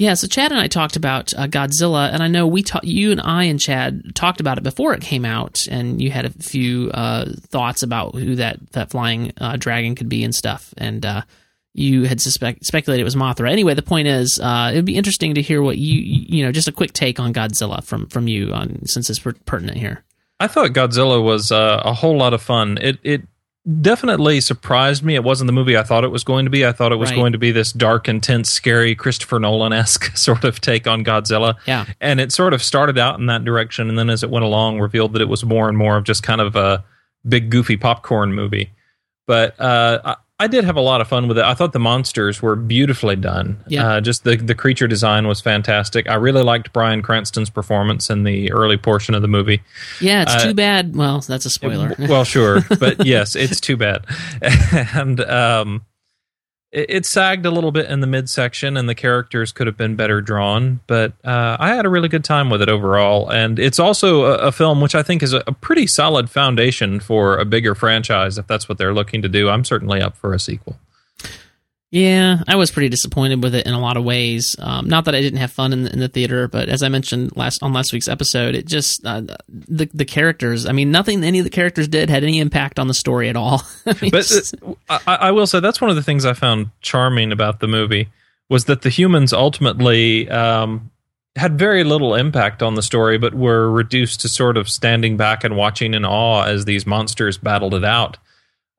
Yeah, so Chad and I talked about uh, Godzilla, and I know we ta- you and I and Chad talked about it before it came out, and you had a few uh, thoughts about who that that flying uh, dragon could be and stuff, and uh, you had suspect speculated it was Mothra. Anyway, the point is, uh, it would be interesting to hear what you you know just a quick take on Godzilla from from you on since it's per- pertinent here. I thought Godzilla was uh, a whole lot of fun. It it definitely surprised me. It wasn't the movie I thought it was going to be. I thought it was Right. going to be this dark, intense, scary Christopher Nolan esque sort of take on Godzilla. Yeah, And it sort of started out in that direction, and then as it went along, revealed that it was more and more of just kind of a big, goofy popcorn movie. But uh, I, did have a lot of fun with it. I thought the monsters were beautifully done. Yeah. Uh, just the the creature design was fantastic. I really liked Bryan Cranston's performance in the early portion of the movie. yeah. It's Uh, too bad. Well, that's a spoiler. well, sure, but yes, it's too bad. and um, it, it sagged a little bit in the midsection, and the characters could have been better drawn. But uh, I had a really good time with it overall, and it's also a, a film which I think is a, a pretty solid foundation for a bigger franchise. If that's what they're looking to do, I'm certainly up for a sequel. Yeah, I was pretty disappointed with it in a lot of ways. Um, not that I didn't have fun in the, in the theater, but as I mentioned last on last week's episode, it just uh, the the characters. I mean, nothing any of the characters did had any impact on the story at all. I mean, But uh, I, I will say that's one of the things I found charming about the movie was that the humans ultimately um, had very little impact on the story, but were reduced to sort of standing back and watching in awe as these monsters battled it out.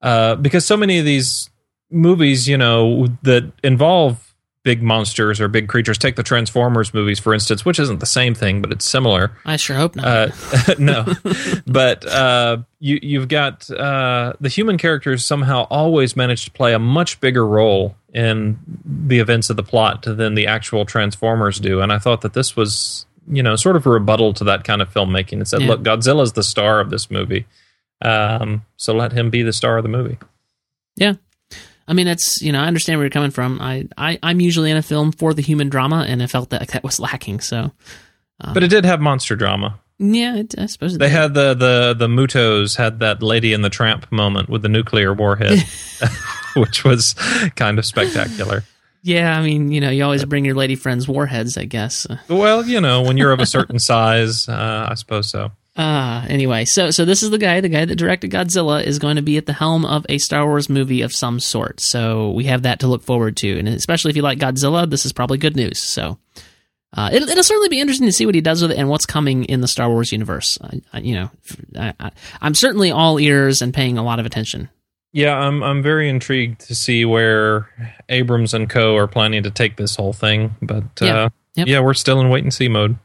Uh, because so many of these movies, you know, that involve big monsters or big creatures, take the Transformers movies, for instance, which isn't the same thing, but it's similar. I sure hope not. Uh, no, but uh, you you've got uh, the human characters somehow always manage to play a much bigger role in the events of the plot than the actual Transformers do, and I thought that this was you know sort of a rebuttal to that kind of filmmaking. It said, Yeah. look, Godzilla's the star of this movie, um, so let him be the star of the movie. yeah. I mean, it's you know I understand where you're coming from. I, I I'm usually in a film for the human drama, and I felt that that was lacking. So But it did have monster drama. yeah, it, I suppose it They did. had the the the MUTOs had that Lady in the Tramp moment with the nuclear warhead, which was kind of spectacular. Yeah, I mean, you know, you always bring your lady friends warheads, I guess. Well, you know, when you're of a certain size, uh, I suppose so. Uh, anyway, so so this is the guy, the guy that directed Godzilla is going to be at the helm of a Star Wars movie of some sort. So we have that to look forward to, and especially if you like Godzilla, this is probably good news. So uh, it, it'll certainly be interesting to see what he does with it and what's coming in the Star Wars universe. I, I, you know, I, I'm certainly all ears and paying a lot of attention. Yeah, I'm I'm very intrigued to see where Abrams and Co are planning to take this whole thing, but Yeah. uh, Yep. yeah, we're still in wait and see mode.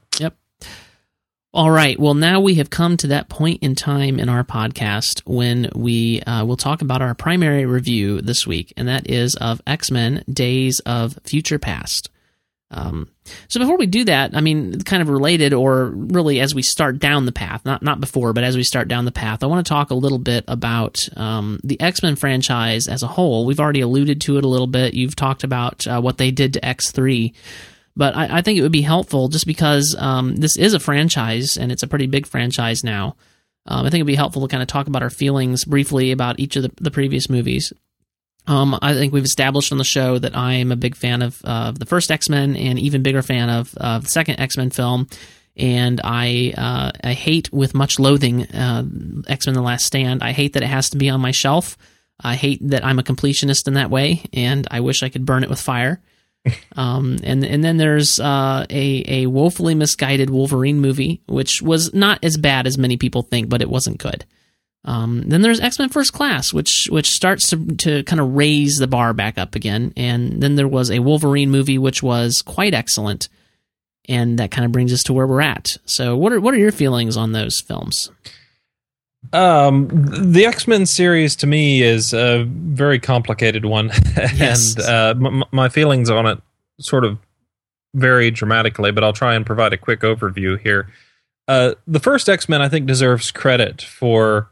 All right. Well, now we have come to that point in time in our podcast when we uh, will talk about our primary review this week, and that is of X Men Days of Future Past. Um, so before we do that, I mean, kind of related, or really as we start down the path, not not before, but as we start down the path, I want to talk a little bit about um, the X Men franchise as a whole. We've already alluded to it a little bit. You've talked about uh, what they did to X three. But I, I think it would be helpful just because um, this is a franchise and it's a pretty big franchise now. Um, I think it'd be helpful to kind of talk about our feelings briefly about each of the, the previous movies. Um, I think we've established on the show that I am a big fan of uh, the first X Men and even bigger fan of the second X Men film. And I uh, I hate with much loathing uh, X Men: The Last Stand. I hate that it has to be on my shelf. I hate that I'm a completionist in that way, and I wish I could burn it with fire. Um, and and then there's uh, a a woefully misguided Wolverine movie, which was not as bad as many people think, but it wasn't good. Um, then there's X Men First Class, which which starts to to kind of raise the bar back up again. And then there was a Wolverine movie, which was quite excellent, and that kind of brings us to where we're at. So what are what are your feelings on those films? Um, the X Men series to me is a very complicated one, Yes. and uh, m- m- my feelings on it sort of vary dramatically. But I'll try and provide a quick overview here. Uh, the first X Men, I think, deserves credit for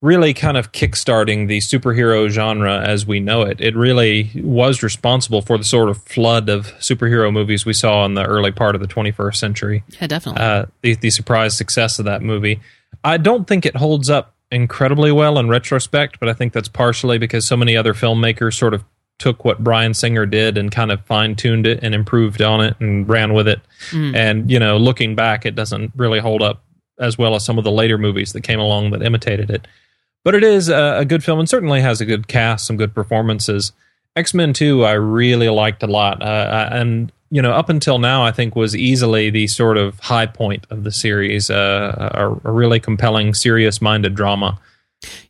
really kind of kickstarting the superhero genre as we know it. It really was responsible for the sort of flood of superhero movies we saw in the early part of the 21st century Yeah, definitely. uh, the, the surprise success of that movie. I don't think it holds up incredibly well in retrospect, but I think that's partially because so many other filmmakers sort of took what Bryan Singer did and kind of fine tuned it and improved on it and ran with it. Mm. And, you know, looking back, it doesn't really hold up as well as some of the later movies that came along that imitated it. But it is a, a good film and certainly has a good cast, some good performances. X Men 2, I really liked a lot. Uh, and, you know, up until now, I think was easily the sort of high point of the series, uh, a, a really compelling, serious minded drama.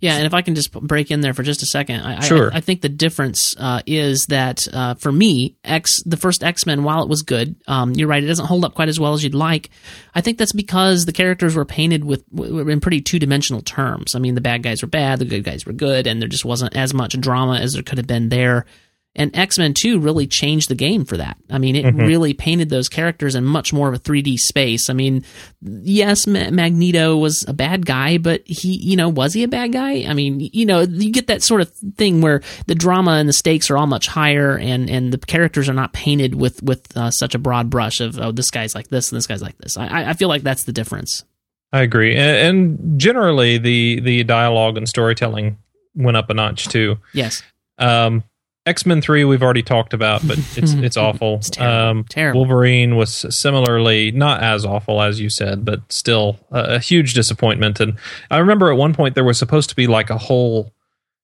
Yeah, and if I can just break in there for just a second, I, sure. I, I think the difference uh, is that uh, for me, X the first X Men, while it was good, um, you're right, it doesn't hold up quite as well as you'd like. I think that's because the characters were painted with in pretty two dimensional terms. I mean, the bad guys were bad, the good guys were good, and there just wasn't as much drama as there could have been there. And X Men 2 really changed the game for that. I mean, it mm-hmm. really painted those characters in much more of a 3D space. I mean, yes, Ma- Magneto was a bad guy, but he, you know, was he a bad guy? I mean, you know, you get that sort of thing where the drama and the stakes are all much higher and, and the characters are not painted with, with uh, such a broad brush of, oh, this guy's like this and this guy's like this. I, I feel like that's the difference. I agree. And, and generally, the, the dialogue and storytelling went up a notch too. Yes. Um, X Men Three we've already talked about, but it's it's awful. It's terrible. Um, terrible. Wolverine was similarly not as awful as you said, but still a, a, huge disappointment. And I remember at one point there was supposed to be like a whole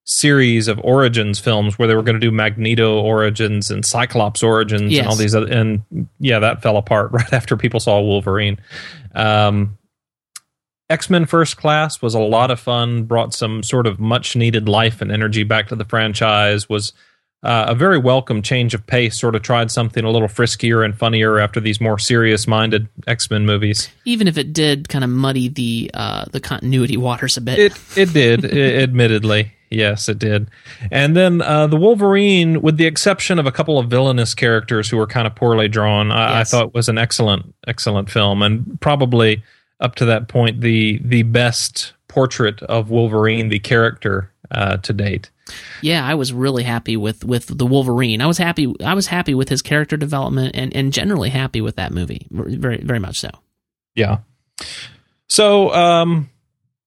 series of origins films where they were going to do Magneto origins and Cyclops origins yes. and all these other. And yeah, that fell apart right after people saw Wolverine. Um, X Men First Class was a lot of fun. Brought some sort of much needed life and energy back to the franchise. Was uh, a very welcome change of pace. Sort of tried something a little friskier and funnier after these more serious-minded X-Men movies. Even if it did kind of muddy the uh, the continuity waters a bit, it it did. admittedly, yes, it did. And then uh, the Wolverine, with the exception of a couple of villainous characters who were kind of poorly drawn, I, yes. I thought was an excellent excellent film, and probably up to that point the the best portrait of Wolverine, the character, uh, to date. Yeah, I was really happy with with the Wolverine. I was happy. I was happy with his character development and and generally happy with that movie. Very very much so. Yeah. So, um,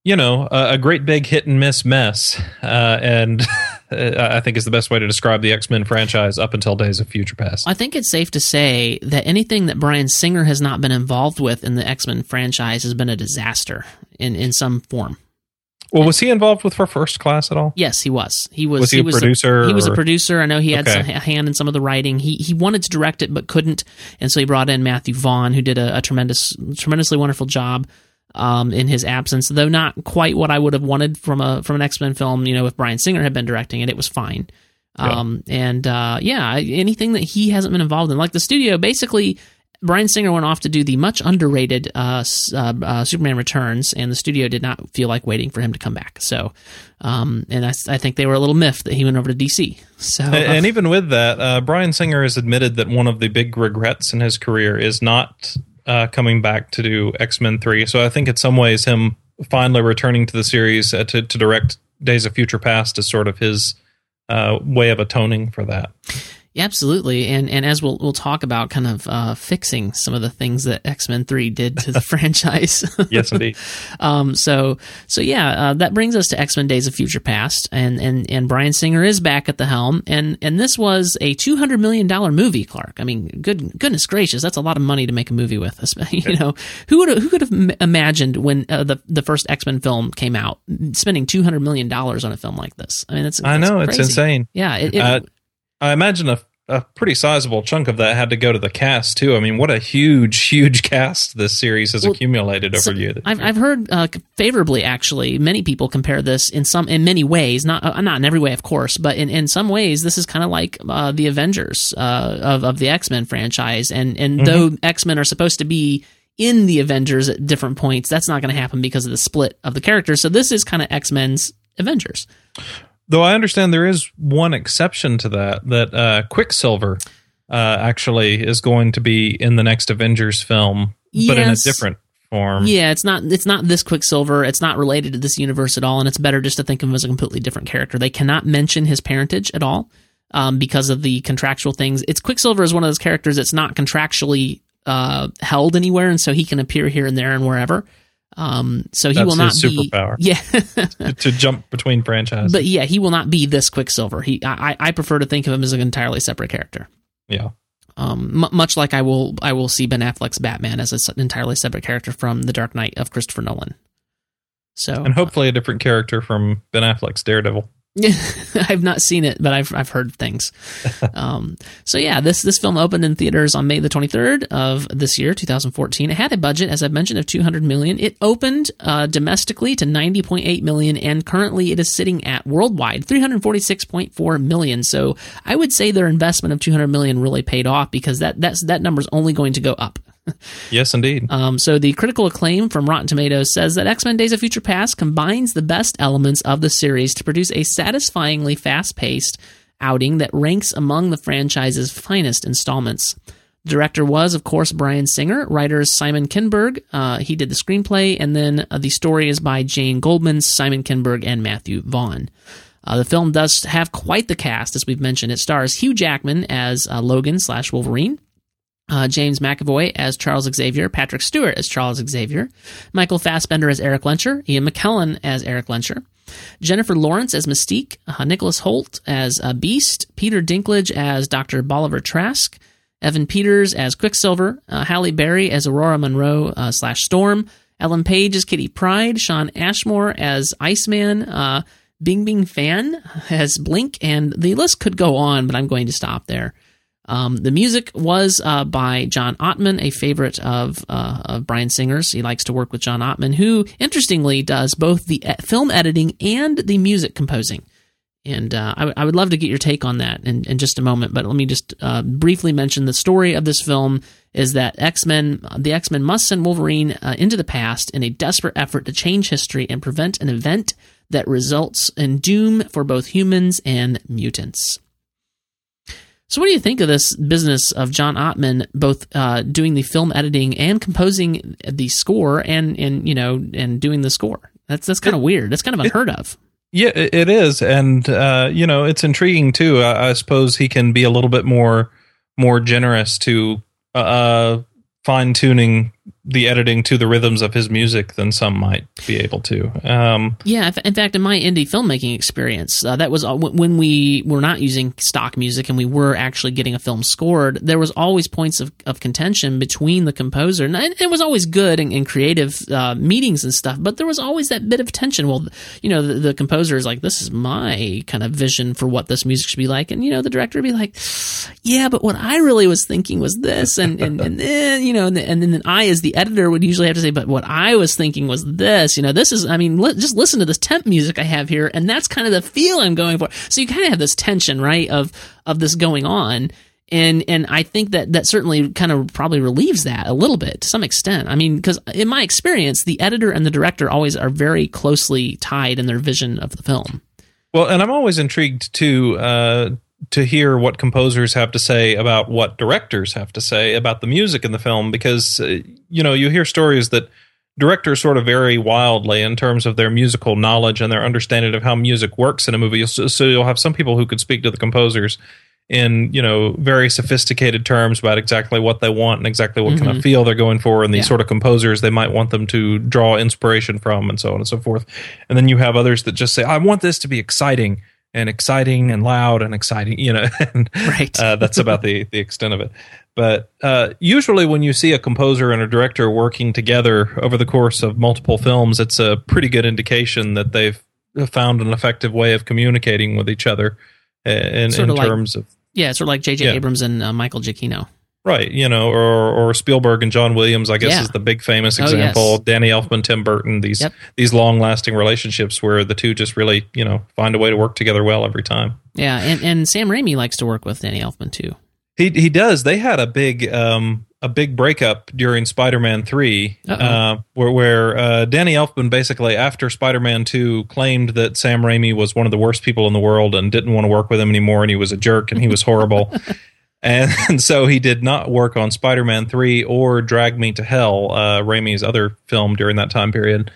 you know, a, a great big hit and miss mess, uh, and I think is the best way to describe the X Men franchise up until Days of Future Past. I think it's safe to say that anything that Bryan Singer has not been involved with in the X Men franchise has been a disaster in in some form. Well, was he involved with for First Class at all? Yes, he was. He was. Was he, he a was producer? A, he was a producer. I know he had okay. some, a hand in some of the writing. He he wanted to direct it but couldn't, and so he brought in Matthew Vaughn, who did a, a tremendous, tremendously wonderful job um, in his absence. Though not quite what I would have wanted from a from an X Men film. You know, if Bryan Singer had been directing it, it was fine. Um, and uh, yeah, anything that he hasn't been involved in, like the studio, basically Bryan Singer went off to do the much underrated uh, uh, uh, Superman Returns, and the studio did not feel like waiting for him to come back. So, um, and I, I, think they were a little miffed that he went over to DC. So, and, and even with that, uh, Bryan Singer has admitted that one of the big regrets in his career is not uh, coming back to do X Men Three. So, I think in some ways, him finally returning to the series uh, to, to direct Days of Future Past is sort of his way of atoning for that. Yeah, absolutely, and and as we'll we'll talk about, kind of uh, fixing some of the things that X Men Three did to the franchise. yes, indeed. um, so so yeah, uh, that brings us to X Men Days of Future Past, and and and Bryan Singer is back at the helm, and and this was a two hundred million dollar movie, Clark. I mean, good goodness gracious, that's a lot of money to make a movie with. You know, who would who could have imagined when uh, the the first X Men film came out, spending two hundred million dollars on a film like this? I mean, it's I know it's insane. Yeah, it, it, uh, I imagine a, a pretty sizable chunk of that had to go to the cast too. I mean, what a huge, huge cast this series has well, accumulated over so years. I've, I've heard uh, favorably, actually, many people compare this in some, in many ways, not uh, not in every way, of course, but in, in some ways, this is kind of like uh, the Avengers uh, of of the X Men franchise. And and mm-hmm. though X Men are supposed to be in the Avengers at different points, that's not going to happen because of the split of the characters. So this is kind of X Men's Avengers. Though I understand there is one exception to that, that uh, Quicksilver uh, actually is going to be in the next Avengers film, yes. but in a different form. Yeah, it's not it's not this Quicksilver. It's not related to this universe at all, and it's better just to think of him as a completely different character. They cannot mention his parentage at all um, because of the contractual things. It's Quicksilver is one of those characters that's not contractually uh, held anywhere, and so he can appear here and there and wherever. Um, so he That's will not be superpower. yeah, to jump between franchises. but yeah, he will not be this Quicksilver. He I, I prefer to think of him as an entirely separate character. yeah. Um, m- much like I will I will see Ben Affleck's Batman as an entirely separate character from The Dark Knight of Christopher Nolan. So And hopefully a different character from Ben Affleck's Daredevil. I've not seen it, but I've I've heard things. um, so yeah, this this film opened in theaters on May the 23rd of this year, 2014. It had a budget, as I mentioned, of 200 million. It opened uh, domestically to 90.8 million, and currently it is sitting at worldwide 346.4 million. So I would say their investment of 200 million really paid off because that that's that number is only going to go up. Yes, indeed. Um, so the critical acclaim from Rotten Tomatoes says that X Men: Days of Future Past combines the best elements of the series to produce a satisfyingly fast-paced outing that ranks among the franchise's finest installments. The director was, of course, Bryan Singer. Writers Simon Kinberg. Uh, he did the screenplay, and then uh, the story is by Jane Goldman, Simon Kinberg, and Matthew Vaughn. Uh, the film does have quite the cast, as we've mentioned. It stars Hugh Jackman as uh, Logan slash Wolverine uh, James McAvoy as Charles Xavier, Patrick Stewart as Charles Xavier, Michael Fassbender as Erik Lehnsherr, Ian McKellen as Erik Lehnsherr, Jennifer Lawrence as Mystique, uh, Nicholas Hoult as uh, Beast, Peter Dinklage as Dr. Bolivar Trask, Evan Peters as Quicksilver, uh, Halle Berry as Aurora Monroe uh, slash Storm, Ellen Page as Kitty Pryde, Shawn Ashmore as Iceman, uh, Bing Bing Fan as Blink, and the list could go on, but I'm going to stop there. Um, the music was uh, by John Ottman, a favorite of, uh, of Bryan Singer's. He likes to work with John Ottman, who interestingly does both the film editing and the music composing. And uh, I, w- I would love to get your take on that in, in just a moment. But let me just uh, briefly mention the story of this film is that X Men, the X Men must send Wolverine uh, into the past in a desperate effort to change history and prevent an event that results in doom for both humans and mutants. So, what do you think of this business of John Ottman both uh, doing the film editing and composing the score, and and you know, and doing the score? That's that's kind of weird. That's kind of unheard of. Yeah, it it is, and uh, you know, it's intriguing too. I, I suppose he can be a little bit more more generous to uh, fine tuning the editing to the rhythms of his music than some might be able to. Um, Yeah, in fact, in my indie filmmaking experience, uh, that was uh, when we were not using stock music and we were actually getting a film scored. There was always points of, of contention between the composer, and it, was always good and, and creative uh, meetings and stuff. But there was always that bit of tension. Well, you know, the, the composer is like, "This is my kind of vision for what this music should be like," and you know, the director would be like, "Yeah, but what I really was thinking was this," and and and then you know, and, and then I, as the editor, would usually have to say, "But what I was thinking was this." You know, this is, I mean, li- just listen to this temp music I have here, and that's kind of the feel I'm going for. So you kind of have this tension, right, of of this going on. And and I think that that certainly kind of probably relieves that a little bit to some extent. I mean, because in my experience, the editor and the director always are very closely tied in their vision of the film. Well, and I'm always intrigued to uh, to hear what composers have to say about what directors have to say about the music in the film, because uh, you know you hear stories that directors sort of vary wildly in terms of their musical knowledge and their understanding of how music works in a movie. So, so you'll have some people who could speak to the composers in you know very sophisticated terms about exactly what they want and exactly what kind of feel they're going for and these Yeah. sort of composers they might want them to draw inspiration from and so on and so forth and then you have others that just say i want this to be exciting and exciting and loud and exciting you know and Right. uh, that's about the the extent of it but uh, usually when you see a composer and a director working together over the course of multiple films it's a pretty good indication that they've found an effective way of communicating with each other in, Sort in of like- terms of Yeah, sort of like J.J. Yeah. Abrams and uh, Michael Giacchino. Right, you know, or or Spielberg and John Williams, I guess Yeah. is the big famous Oh, example. yes. Danny Elfman, Tim Burton, these Yep. these long lasting relationships where the two just really, you know, find a way to work together well every time. Yeah, and, and Sam Raimi likes to work with Danny Elfman too. He he does. They had a big um a big breakup during Spider-Man 3 uh where where uh Danny Elfman basically after Spider-Man 2 claimed that Sam Raimi was one of the worst people in the world and didn't want to work with him anymore and he was a jerk and he was horrible. And, and so he did not work on Spider-Man 3 or Drag Me to Hell, uh Raimi's other film during that time period.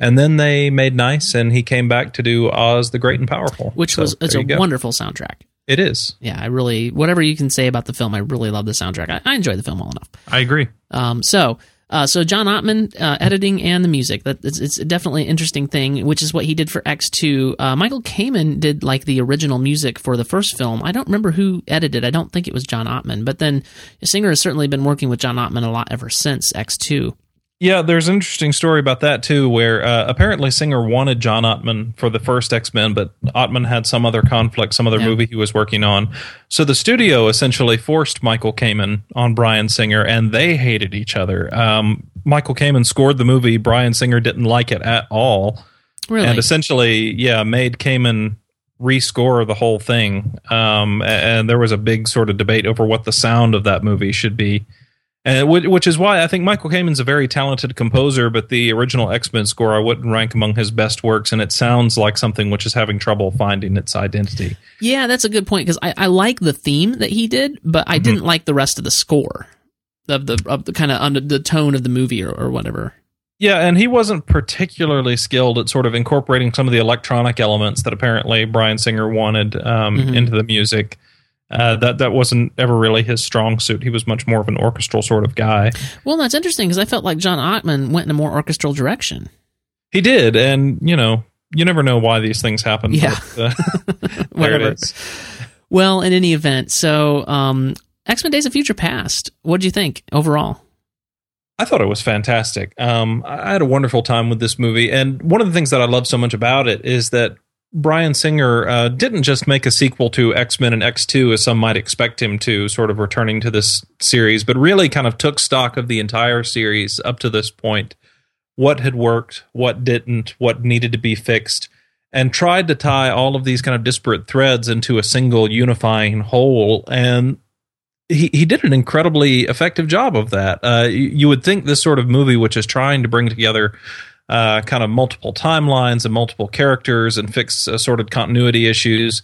And then they made nice and he came back to do Oz the Great and Powerful. Which So was it's a go. wonderful soundtrack. It is. Yeah, I really whatever you can say about the film, I really love the soundtrack. I, I enjoy the film well enough. I agree. Um, so Uh, so John Ottman uh, editing and the music that it's, it's, definitely an interesting thing, which is what he did for X two. Uh, Michael Kamen did like the original music for the first film. I don't remember who edited. I don't think it was John Ottman, but then Singer has certainly been working with John Ottman a lot ever since X two. Yeah, there's an interesting story about that too, where uh, apparently Singer wanted John Ottman for the first X Men, but Ottman had some other conflict, some other yeah. movie he was working on. So the studio essentially forced Michael Kamen on Bryan Singer, and they hated each other. Um, Michael Kamen scored the movie. Bryan Singer didn't like it at all, really? and essentially, yeah, made Kamen rescore the whole thing. Um, and there was a big sort of debate over what the sound of that movie should be and which is why I think Michael Kamen's a very talented composer, but the original X Men score I wouldn't rank among his best works, and it sounds like something which is having trouble finding its identity. Yeah, that's a good point because I, I, like the theme that he did, but I mm-hmm. didn't like the rest of the score of the of the kind of under the tone of the movie or, or whatever. Yeah, and he wasn't particularly skilled at sort of incorporating some of the electronic elements that apparently Bryan Singer wanted um, mm-hmm. into the music. Uh, that that wasn't ever really his strong suit. He was much more of an orchestral sort of guy. Well, that's interesting because I felt like John Ottman went in a more orchestral direction. He did, and you know, you never know why these things happen. Yeah, but, uh, whatever. Well, in any event, so um, X Men: Days of Future Past. What do you think overall? I thought it was fantastic. Um, I had a wonderful time with this movie, and one of the things that I love so much about it is that Bryan Singer uh, didn't just make a sequel to X Men and X Two, as some might expect him to, sort of returning to this series, but really kind of took stock of the entire series up to this point, what had worked, what didn't, what needed to be fixed, and tried to tie all of these kind of disparate threads into a single unifying whole. And he, he did an incredibly effective job of that. Uh, you, you would think this sort of movie, which is trying to bring together uh, kind of multiple timelines and multiple characters and fix assorted continuity issues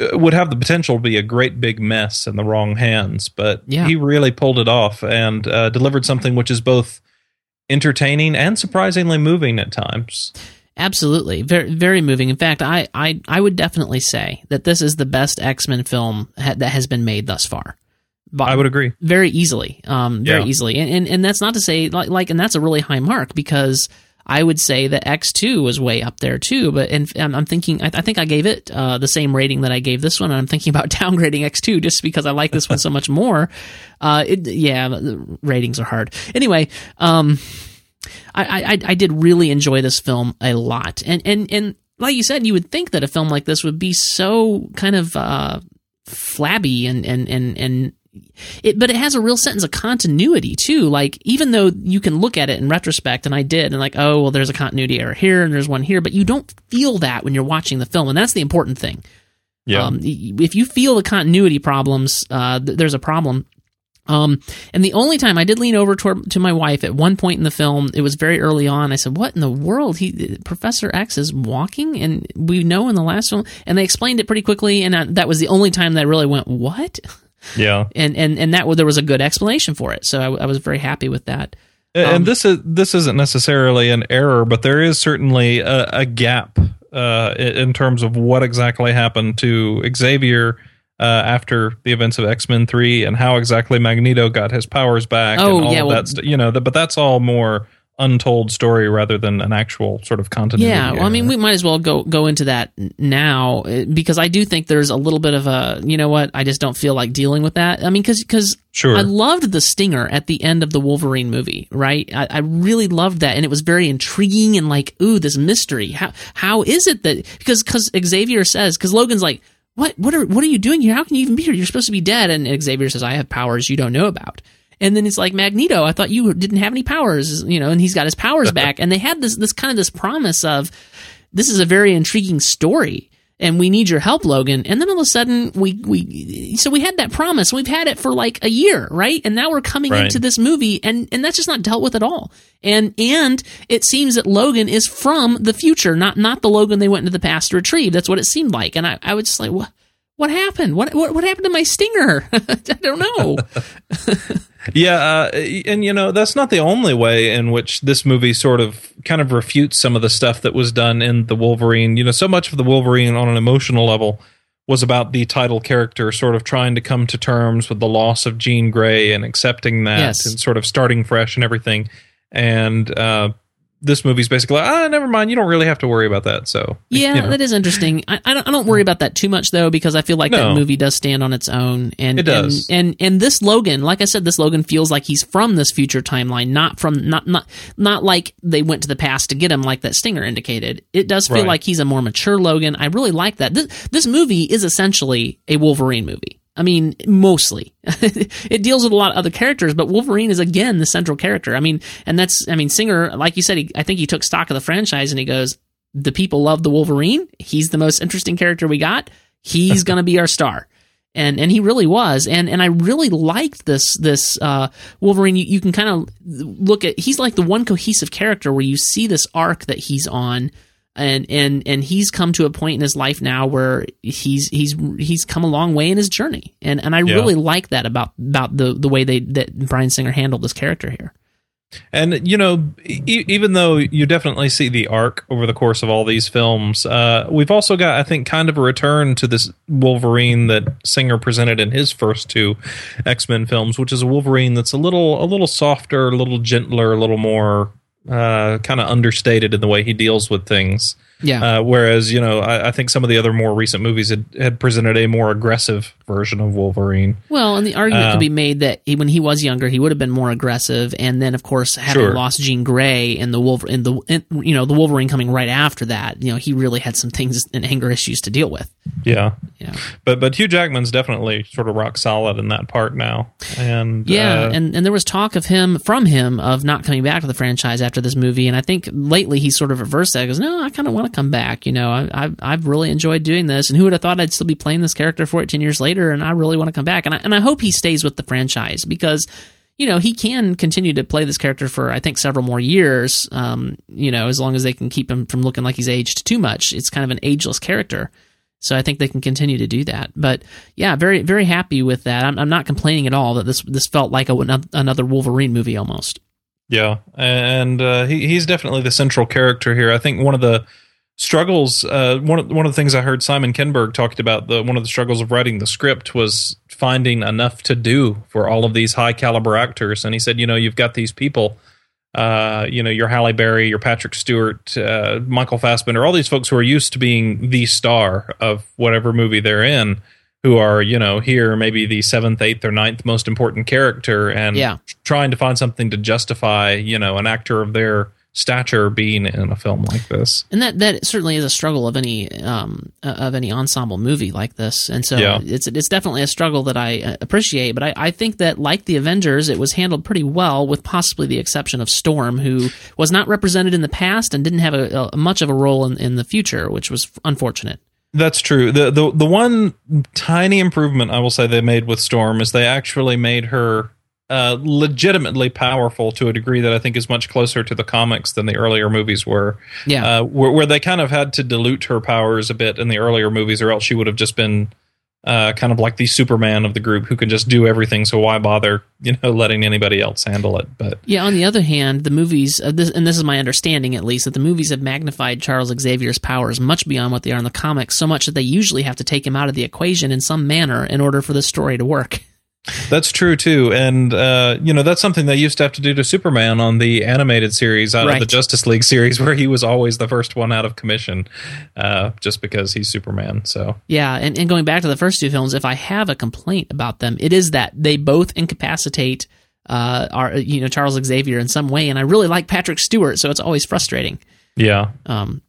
uh, would have the potential to be a great big mess in the wrong hands. But yeah. he really pulled it off and uh, delivered something which is both entertaining and surprisingly moving at times. Absolutely, very very moving. In fact, I I, I would definitely say that this is the best X Men film ha- that has been made thus far. But I would agree very easily, um, very yeah. easily, and, and and that's not to say like like, and that's a really high mark because I would say that X2 was way up there too. But and, I'm thinking, I, think I gave it uh, the same rating that I gave this one. And I'm thinking about downgrading X2 just because I like this one so much more. Uh, it, yeah, ratings are hard. Anyway, um, I, I, I did really enjoy this film a lot. And, and, and like you said, you would think that a film like this would be so kind of, uh, flabby and, and, and, and it, but it has a real sense of continuity too. Like even though you can look at it in retrospect, and I did, and like, oh well, there's a continuity error here, and there's one here, but you don't feel that when you're watching the film, and that's the important thing. Yeah. Um, if you feel the continuity problems, uh, th- there's a problem. Um, and the only time I did lean over toward, to my wife at one point in the film, it was very early on. I said, "What in the world? He Professor X is walking, and we know in the last film." And they explained it pretty quickly, and I, that was the only time that I really went, "What?" Yeah, and and and that there was a good explanation for it. So I, I was very happy with that. And um, this is this isn't necessarily an error, but there is certainly a, a gap uh, in terms of what exactly happened to Xavier uh, after the events of X Men Three and how exactly Magneto got his powers back. Oh and all yeah, well, that's you know, but that's all more untold story rather than an actual sort of continuity. Yeah, well, I mean, we might as well go go into that now uh, because I do think there's a little bit of a you know what I just don't feel like dealing with that. I mean, because because sure. I loved the stinger at the end of the Wolverine movie, right? I, I really loved that, and it was very intriguing and like, ooh, this mystery. How how is it that because because Xavier says because Logan's like. What what are what are you doing here? How can you even be here? You're supposed to be dead. And Xavier says, "I have powers you don't know about." And then it's like Magneto, I thought you didn't have any powers, you know, and he's got his powers back. And they had this this kind of this promise of this is a very intriguing story and we need your help, Logan. And then all of a sudden we we so we had that promise. We've had it for like a year, right? And now we're coming right. into this movie and and that's just not dealt with at all. And and it seems that Logan is from the future, not not the Logan they went into the past to retrieve. That's what it seemed like. And I, I was just like, what what happened? What what what happened to my stinger? I don't know. yeah, uh, and you know that's not the only way in which this movie sort of kind of refutes some of the stuff that was done in the Wolverine. You know, so much of the Wolverine on an emotional level was about the title character sort of trying to come to terms with the loss of Jean Grey and accepting that Yes. and sort of starting fresh and everything. And uh, this movie's basically, ah, never mind. You don't really have to worry about that. So Yeah, you know. that is interesting. I, I don't I don't worry about that too much though because I feel like No. that movie does stand on its own. And It does. And, and and this Logan, like I said, this Logan feels like he's from this future timeline, not from not not not like they went to the past to get him, like that Stinger indicated. It does feel Right. like he's a more mature Logan. I really like that. This this movie is essentially a Wolverine movie. I mean, mostly. it deals with a lot of other characters, but Wolverine is again the central character. I mean, and that's, I mean, Singer, like you said, he, I think he took stock of the franchise and he goes, the people love the Wolverine. He's the most interesting character we got. He's going to be our star. And, and he really was. And, and I really liked this, this, uh, Wolverine. You, you can kind of look at, he's like the one cohesive character where you see this arc that he's on and and and he's come to a point in his life now where he's he's he's come a long way in his journey and and I Yeah. really like that about about the the way they that Bryan Singer handled this character here. And you know, e- even though you definitely see the arc over the course of all these films, uh, we've also got, I think, kind of a return to this Wolverine that Singer presented in his first two X Men films, which is a Wolverine that's a little, a little softer, a little gentler, a little more uh, kind of understated in the way he deals with things. Yeah. Uh, whereas, you know, I, I think some of the other more recent movies had, had presented a more aggressive version of Wolverine. Well, and the argument Uh, could be made that he, when he was younger, he would have been more aggressive, and then of course having Sure. lost Jean Grey and the Wolver- and the and, you know the Wolverine coming right after that, you know he really had some things and anger issues to deal with. Yeah. Yeah, But but Hugh Jackman's definitely sort of rock solid in that part now. And yeah, uh, and and there was talk of him from him of not coming back to the franchise after this movie, and I think lately he's sort of reversed that. He goes, no, I kind of want to come back. You know, I, I've I've really enjoyed doing this, and who would have thought I'd still be playing this character 14 years later, and I really want to come back, and I, and I hope he stays with the franchise because. You know, he can continue to play this character for I think several more years. Um, you know, as long as they can keep him from looking like he's aged too much. It's kind of an ageless character. So I think they can continue to do that. But yeah, very very happy with that. I'm, I'm not complaining at all that this this felt like a, another Wolverine movie almost. Yeah, and uh, he he's definitely the central character here. I think one of the struggles, uh, one of one of the things I heard Simon Kinberg talked about, the one of the struggles of writing the script was finding enough to do for all of these high caliber actors. And he said, you know, you've got these people. Uh, you know, your Halle Berry, your Patrick Stewart, uh, Michael Fassbender, all these folks who are used to being the star of whatever movie they're in, who are, you know, here maybe the seventh, eighth, or ninth most important character, and Yeah. trying to find something to justify, you know, an actor of their stature being in a film like this. And that that certainly is a struggle of any um, uh, of any ensemble movie like this. And so Yeah. it's it's definitely a struggle that I uh, appreciate. But I, I think that like the Avengers, it was handled pretty well, with possibly the exception of Storm, who was not represented in the past and didn't have a, a much of a role in, in the future, which was unfortunate. That's true. The, the the one tiny improvement I will say they made with Storm is they actually made her uh, legitimately powerful to a degree that I think is much closer to the comics than the earlier movies were. Yeah. uh, where, where they kind of had to dilute her powers a bit in the earlier movies, or else she would have just been uh, kind of like the Superman of the group who can just do everything. So why bother, you know, letting anybody else handle it? But Yeah. On the other hand, the movies, uh, this, and this is my understanding at least, that the movies have magnified Charles Xavier's powers much beyond what they are in the comics, so much that they usually have to take him out of the equation in some manner in order for the story to work. That's true too, and uh, you know that's something they used to have to do to Superman on the animated series out of the Justice League series, where he was always the first one out of commission, uh, just because he's Superman. So Yeah, and, and going back to the first two films, if I have a complaint about them, it is that they both incapacitate uh, our, you know, Charles Xavier in some way, and I really like Patrick Stewart, so it's always frustrating. yeah, Um,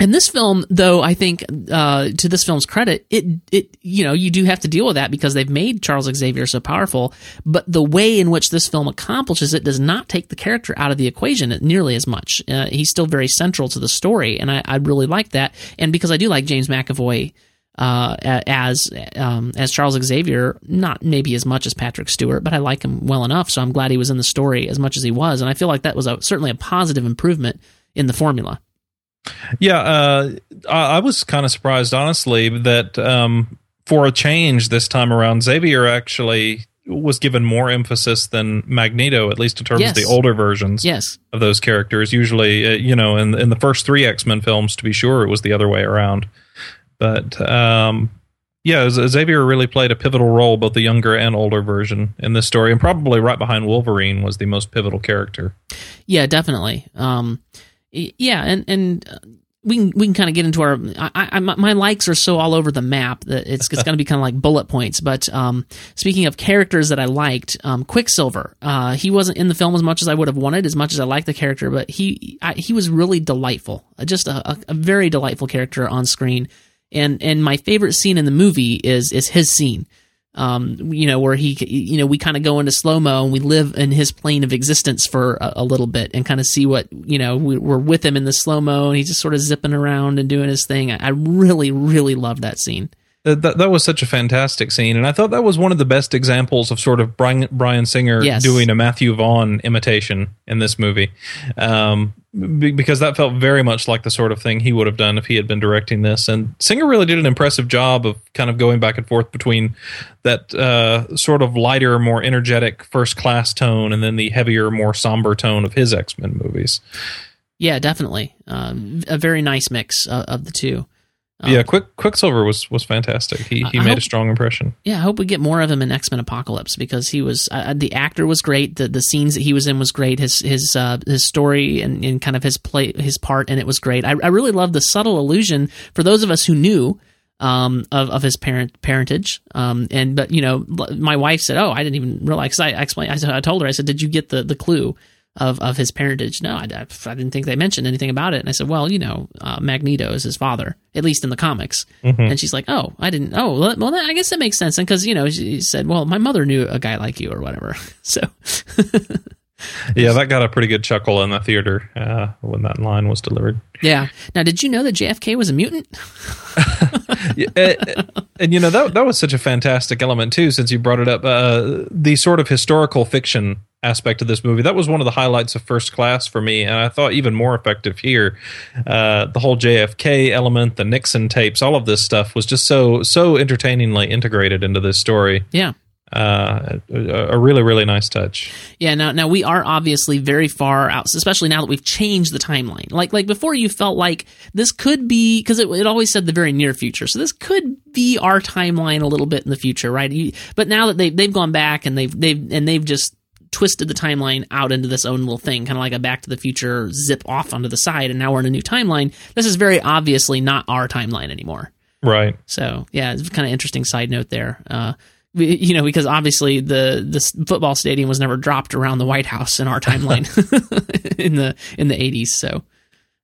and this film, though, I think uh, to this film's credit, it it you know you do have to deal with that because they've made Charles Xavier so powerful. But the way in which this film accomplishes it does not take the character out of the equation nearly as much. Uh, he's still very central to the story, and I, I really like that. And because I do like James McAvoy uh, as um, as Charles Xavier, not maybe as much as Patrick Stewart, but I like him well enough, so I'm glad he was in the story as much as he was, and I feel like that was a, certainly a positive improvement in the formula. Yeah. Uh, I, I was kind of surprised, honestly, that um, for a change this time around, Xavier actually was given more emphasis than Magneto, at least in terms Yes. of the older versions. Yes. of those characters. Usually, uh, you know, in in the first three X Men films, to be sure, it was the other way around. But um, Yeah, Xavier really played a pivotal role, both the younger and older version in this story, and probably right behind Wolverine was the most pivotal character. Yeah, definitely. Um, yeah, and and uh, we can we can kind of get into our I, I, my likes are so all over the map that it's it's going to be kind of like bullet points. But um, speaking of characters that I liked, um, Quicksilver, uh, he wasn't in the film as much as I would have wanted, as much as I liked the character, but he I, he was really delightful, just a, a, a very delightful character on screen and and my favorite scene in the movie is is his scene um, you know, where he, you know, we kind of go into slow mo and we live in his plane of existence for a, a little bit and kind of see what, you know, we, are with him in the slow mo and he's just sort of zipping around and doing his thing. I, I really, really love that scene. That, that was such a fantastic scene, and I thought that was one of the best examples of sort of Brian, Bryan Singer yes. doing a Matthew Vaughn imitation in this movie. Um, because that felt very much like the sort of thing he would have done if he had been directing this. And Singer really did an impressive job of kind of going back and forth between that uh, sort of lighter, more energetic first class tone and then the heavier, more somber tone of his X Men movies. Yeah, definitely. Um, a very nice mix uh, of the two. Um, yeah, Quick Quicksilver was was fantastic. He he I made hope, a strong impression. Yeah, I hope we get more of him in X Men Apocalypse because he was uh, uh, the actor was great. The the scenes that he was in was great. His his uh, his story and, and kind of his play his part and it was great. I, I really love the subtle allusion for those of us who knew um, of of his parent parentage. Um, and but you know, my wife said, "Oh, I didn't even realize." I explained. I, I told her. I said, "Did you get the the clue?" Of of his parentage. No, I, I, didn't think they mentioned anything about it. And I said, well, you know, uh, Magneto is his father, at least in the comics. Mm-hmm. And she's like, oh, I didn't. Oh, well, I guess that makes sense. And because you know, she said, well, my mother knew a guy like you or whatever. So. yeah, that got a pretty good chuckle in the theater uh, when that line was delivered. Yeah. Now, did you know that JFK was a mutant? yeah, and, and, you know that that was such a fantastic element too, since you brought it up. Uh, the sort of historical fiction aspect of this movie that was one of the highlights of First Class for me, and I thought even more effective here. Uh, the whole JFK element, the Nixon tapes, all of this stuff was just so so entertainingly integrated into this story. Yeah uh, a, a, really really nice touch. Yeah. Now now we are obviously very far out, especially now that we've changed the timeline. Like like before, you felt like this could be because it, it, always said the very near future, so this could be our timeline a little bit in the future, right? You, but now that they they've gone back and they've they've and they've just twisted the timeline out into this own little thing, kind of like a Back to the Future zip off onto the side, and now we're in a new timeline. This is very obviously not our timeline anymore. Right. So yeah, it's kind of interesting side note there. Uh, you know, because obviously the the football stadium was never dropped around the White House in our timeline in the in the eighties. So,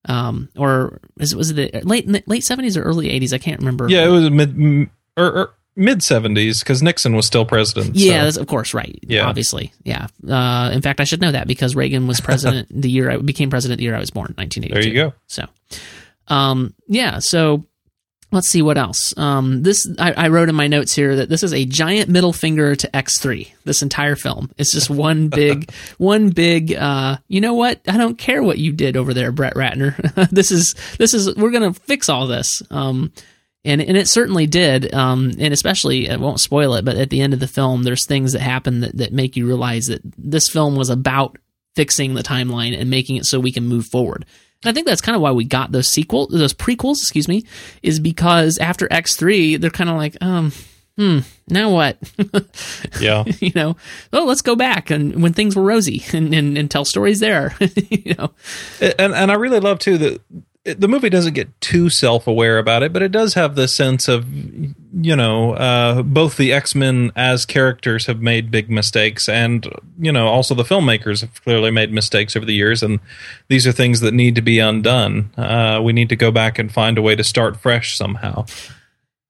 um, or was it, was it the late late seventies or early eighties? I can't remember. Yeah, it was mid or, or mid seventies because Nixon was still president. Yeah, so. of course, right. Yeah, obviously, yeah. Uh, in fact, I should know that because Reagan was president the year I became president the year I was born, nineteen eighty. There you go. So, um, yeah, so Let's see what else. Um, this I, I, wrote in my notes here that this is a giant middle finger to X3. This entire film, it's just one big, one big. Uh, you know what? I don't care what you did over there, Brett Ratner. this is this is we're gonna fix all this. Um, and and it certainly did. Um, and especially, I won't spoil it, but at the end of the film, there's things that happen that that make you realize that this film was about fixing the timeline and making it so we can move forward. I think that's kind of why we got those sequel, those prequels, excuse me, is because after X three, they're kind of like, um, hmm, now what? yeah, you know, oh, let's go back and when things were rosy and, and, and tell stories there, you know. And and I really love too that the movie doesn't get too self-aware about it, but it does have the sense of, you know, uh, both the X-Men as characters have made big mistakes, and you know, also the filmmakers have clearly made mistakes over the years, and these are things that need to be undone. Uh, we need to go back and find a way to start fresh somehow.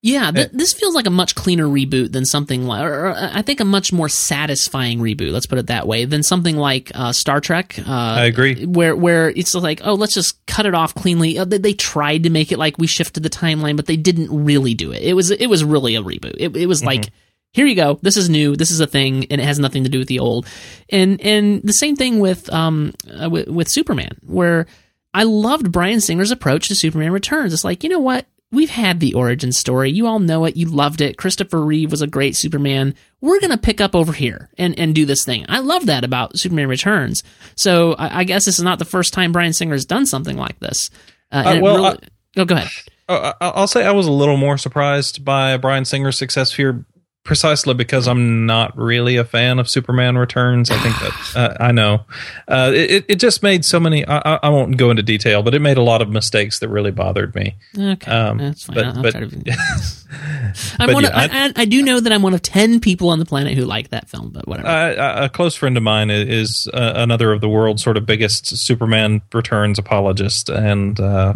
Yeah, th- this feels like a much cleaner reboot than something like, or, I think a much more satisfying reboot. Let's put it that way than something like uh, Star Trek. Uh, I agree. Where where it's like, oh, let's just cut it off cleanly. Uh, they, they, tried to make it like we shifted the timeline, but they didn't really do it. It was it was really a reboot. It, it was mm-hmm. like. Here you go. This is new. This is a thing, and it has nothing to do with the old. And and the same thing with um uh, with, with Superman, where I loved Bryan Singer's approach to Superman Returns. It's like you know what we've had the origin story. You all know it. You loved it. Christopher Reeve was a great Superman. We're going to pick up over here and, and do this thing. I love that about Superman Returns. So I, I guess this is not the first time Bryan Singer has done something like this. Uh, uh, well, really, oh, go ahead. Uh, I'll say I was a little more surprised by Brian Singer's success here, precisely because I'm not really a fan of Superman Returns. I think that uh, I know uh, it. It just made so many. I, I- I won't go into detail, but it made a lot of mistakes that really bothered me. Okay, Um, that's fine. but- I'll, I'll but- to. I'm one yeah, of, I, I, I do know that I'm one of ten people on the planet who like that film, but whatever. Uh, a close friend of mine is uh, another of the world's sort of biggest Superman Returns apologist, and uh,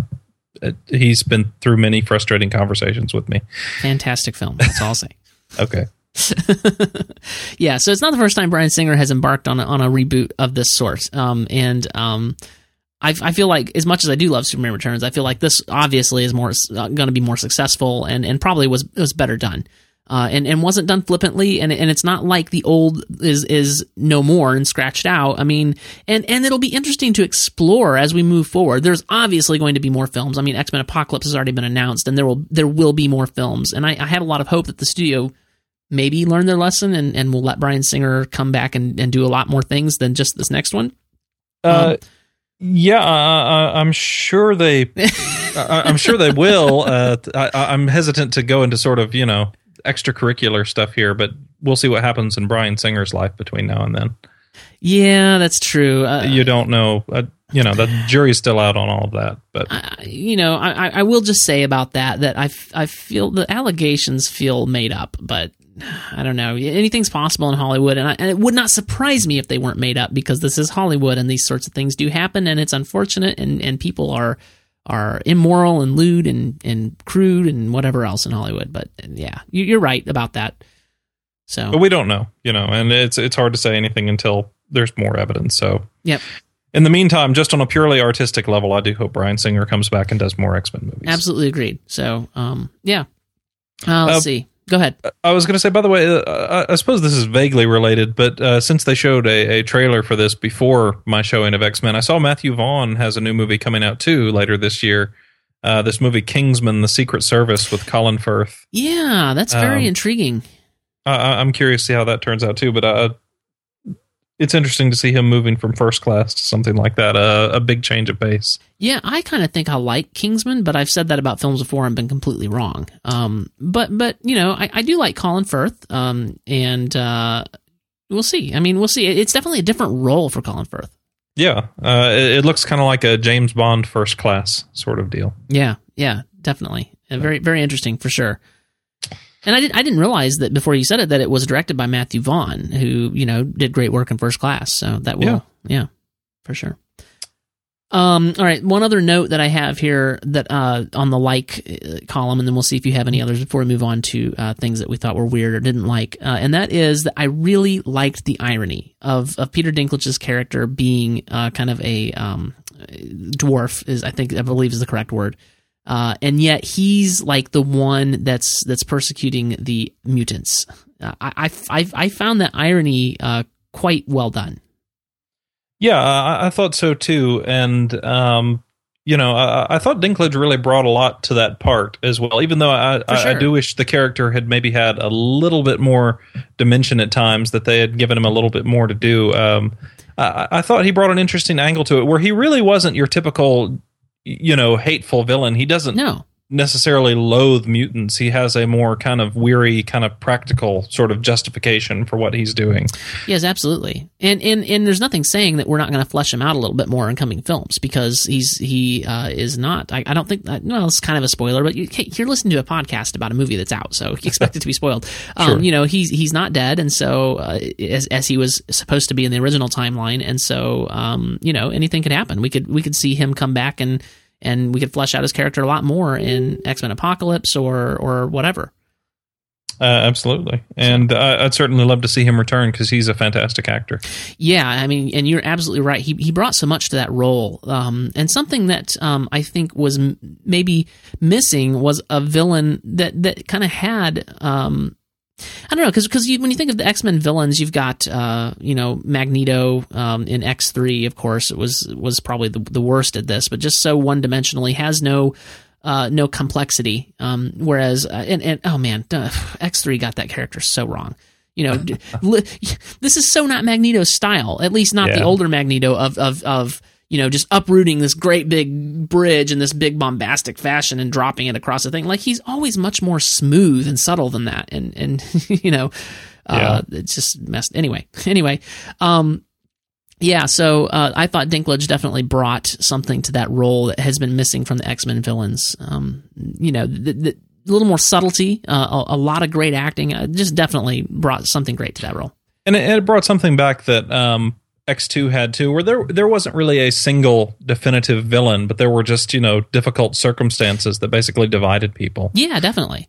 he's been through many frustrating conversations with me. Fantastic film. That's all I'll say. Okay. yeah, so it's not the first time Bryan Singer has embarked on a, on a reboot of this sort. Um, and um, I, I feel like as much as I do love Superman Returns, I feel like this obviously is more uh, going to be more successful and, and probably was was better done. Uh, and, and wasn't done flippantly, and and it's not like the old is is no more and scratched out. I mean, and and it'll be interesting to explore as we move forward. There's obviously going to be more films. I mean, X Men Apocalypse has already been announced, and there will there will be more films. And I, I have a lot of hope that the studio maybe learn their lesson and, and we'll let Bryan Singer come back and, and do a lot more things than just this next one. Uh, yeah, I, I, I'm sure they. I, I'm sure they will. Uh, I, I'm hesitant to go into sort of you know extracurricular stuff here, but we'll see what happens in Bryan Singer's life between now and then. Yeah, that's true. Uh, You don't know. Uh, you know the jury's still out on all of that, but I, you know, I, I- I will just say about that that I, I feel the allegations feel made up, but I don't know. Anything's possible in Hollywood, and, I, and it would not surprise me if they weren't made up because this is Hollywood, and these sorts of things do happen, and it's unfortunate, and, and people are are immoral and lewd and, and crude and whatever else in Hollywood. But yeah, you, you're right about that. So but we don't know, you know, and it's it's hard to say anything until there's more evidence. So Yep. In the meantime, just on a purely artistic level, I do hope Bryan Singer comes back and does more X Men movies. Absolutely agreed. So, um, yeah. Uh, let's Uh, see. Go ahead. I was going to say, by the way, uh, I I suppose this is vaguely related, but uh, since they showed a, a trailer for this before my showing of X Men, I saw Matthew Vaughn has a new movie coming out too later this year. Uh, this movie, Kingsman: The Secret Service, with Colin Firth. Yeah, that's very um, intriguing. I, I- I'm curious to see how that turns out too, but uh, it's interesting to see him moving from first class to something like that. Uh, a big change of pace. Yeah, I kind of think I like Kingsman, but I've said that about films before and been completely wrong. Um, but but you know, I, I do like Colin Firth. Um, and uh, we'll see. I mean, we'll see. It's definitely a different role for Colin Firth. Yeah, uh, it, it looks kind of like a James Bond first class sort of deal. Yeah, yeah, definitely. Very very interesting for sure. And I didn't I didn't realize that before you said it that it was directed by Matthew Vaughn, who you know did great work in First Class. So that will Yeah. yeah, for sure. Um, all right, one other note that I have here that uh, on the like uh, column, and then we'll see if you have any others before we move on to uh, things that we thought were weird or didn't like. Uh, and that is that I really liked the irony of of Peter Dinklage's character being uh, kind of a um, dwarf is I think I believe is the correct word. Uh, and yet he's like the one that's that's persecuting the mutants. Uh, I, I I found that irony uh, quite well done. Yeah, I, I thought so too, and um, you know, I, I thought Dinklage really brought a lot to that part as well. Even though I, I, sure. I do wish the character had maybe had a little bit more dimension at times, that they had given him a little bit more to do. Um, I, I thought he brought an interesting angle to it, where he really wasn't your typical, you know, hateful villain. He doesn't No, necessarily loathe mutants. He has a more kind of weary, kind of practical sort of justification for what he's doing. yes, absolutely. And and and there's nothing saying that we're not going to flesh him out a little bit more in coming films because he's he uh, is not. I, I don't think. that Well, it's kind of a spoiler, but you, you're listening to a podcast about a movie that's out, so you expect it to be spoiled. Um, Sure. You know, he's he's not dead, and so uh, as as he was supposed to be in the original timeline, and so um, you know, anything could happen. We could we could see him come back and and we could flesh out his character a lot more in X Men Apocalypse or or whatever. Uh, absolutely, and uh, I'd certainly love to see him return because he's a fantastic actor. Yeah, I mean, and you're absolutely right. He he brought so much to that role, um, and something that um, I think was m- maybe missing was a villain that that kind of had. Um, I don't know because because when you think of the X Men villains, you've got uh, you know Magneto um, in X three, of course, it was was probably the, the worst at this, but just so one dimensionally has no uh, no complexity. Um, whereas uh, and, and oh man, X three got that character so wrong. You know, li- this is so not Magneto's style. At least not the older Magneto of of of you know, just uprooting this great big bridge in this big bombastic fashion and dropping it across the thing. Like he's always much more smooth and subtle than that. And, and, you know, uh, it's just messed. Anyway, anyway, um, yeah, so uh, I thought Dinklage definitely brought something to that role that has been missing from the X Men villains. Um, you know, the, the, a little more subtlety, uh, a, a, lot of great acting. Uh, just definitely brought something great to that role. And it, it brought something back that um, X2 had too, where there there wasn't really a single definitive villain, but there were just you know difficult circumstances that basically divided people. Yeah, definitely.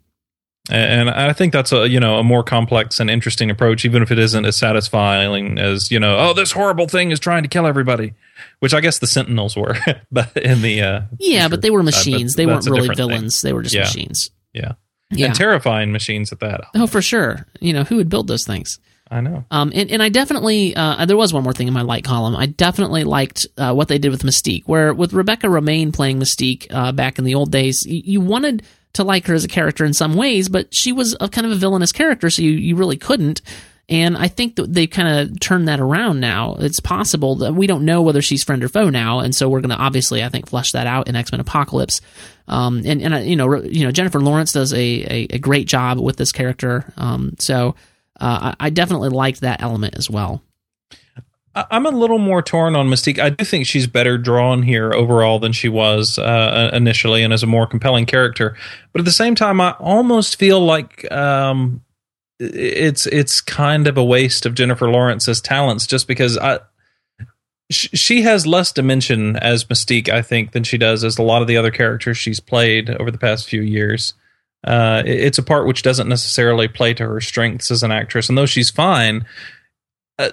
And I think that's a you know a more complex and interesting approach, even if it isn't as satisfying as you know oh this horrible thing is trying to kill everybody, which I guess the Sentinels were, but in the uh, yeah, but they were machines. they weren't really villains. Thing. They were just yeah. machines. Yeah. yeah, and terrifying machines at that. Oh, for sure. You know who would build those things? I know. Um, and, and I definitely, uh, there was one more thing in my like column. I definitely liked uh, what they did with Mystique, where with Rebecca Romijn playing Mystique uh, back in the old days, you, you, wanted to like her as a character in some ways, but she was a kind of a villainous character, so you, you really couldn't. And I think that they kind of turned that around now. It's possible that we don't know whether she's friend or foe now, and so we're going to obviously, I think, flesh that out in X Men Apocalypse. Um, and and uh, you know, you know, Jennifer Lawrence does a, a, a great job with this character. Um, so uh, I, definitely liked that element as well. I'm a little more torn on Mystique. I do think she's better drawn here overall than she was uh, initially, and as a more compelling character. But at the same time, I almost feel like um, it's it's kind of a waste of Jennifer Lawrence's talents, just because I she has less dimension as Mystique, I think, than she does as a lot of the other characters she's played over the past few years. Uh, it's a part which doesn't necessarily play to her strengths as an actress, and though she's fine, uh,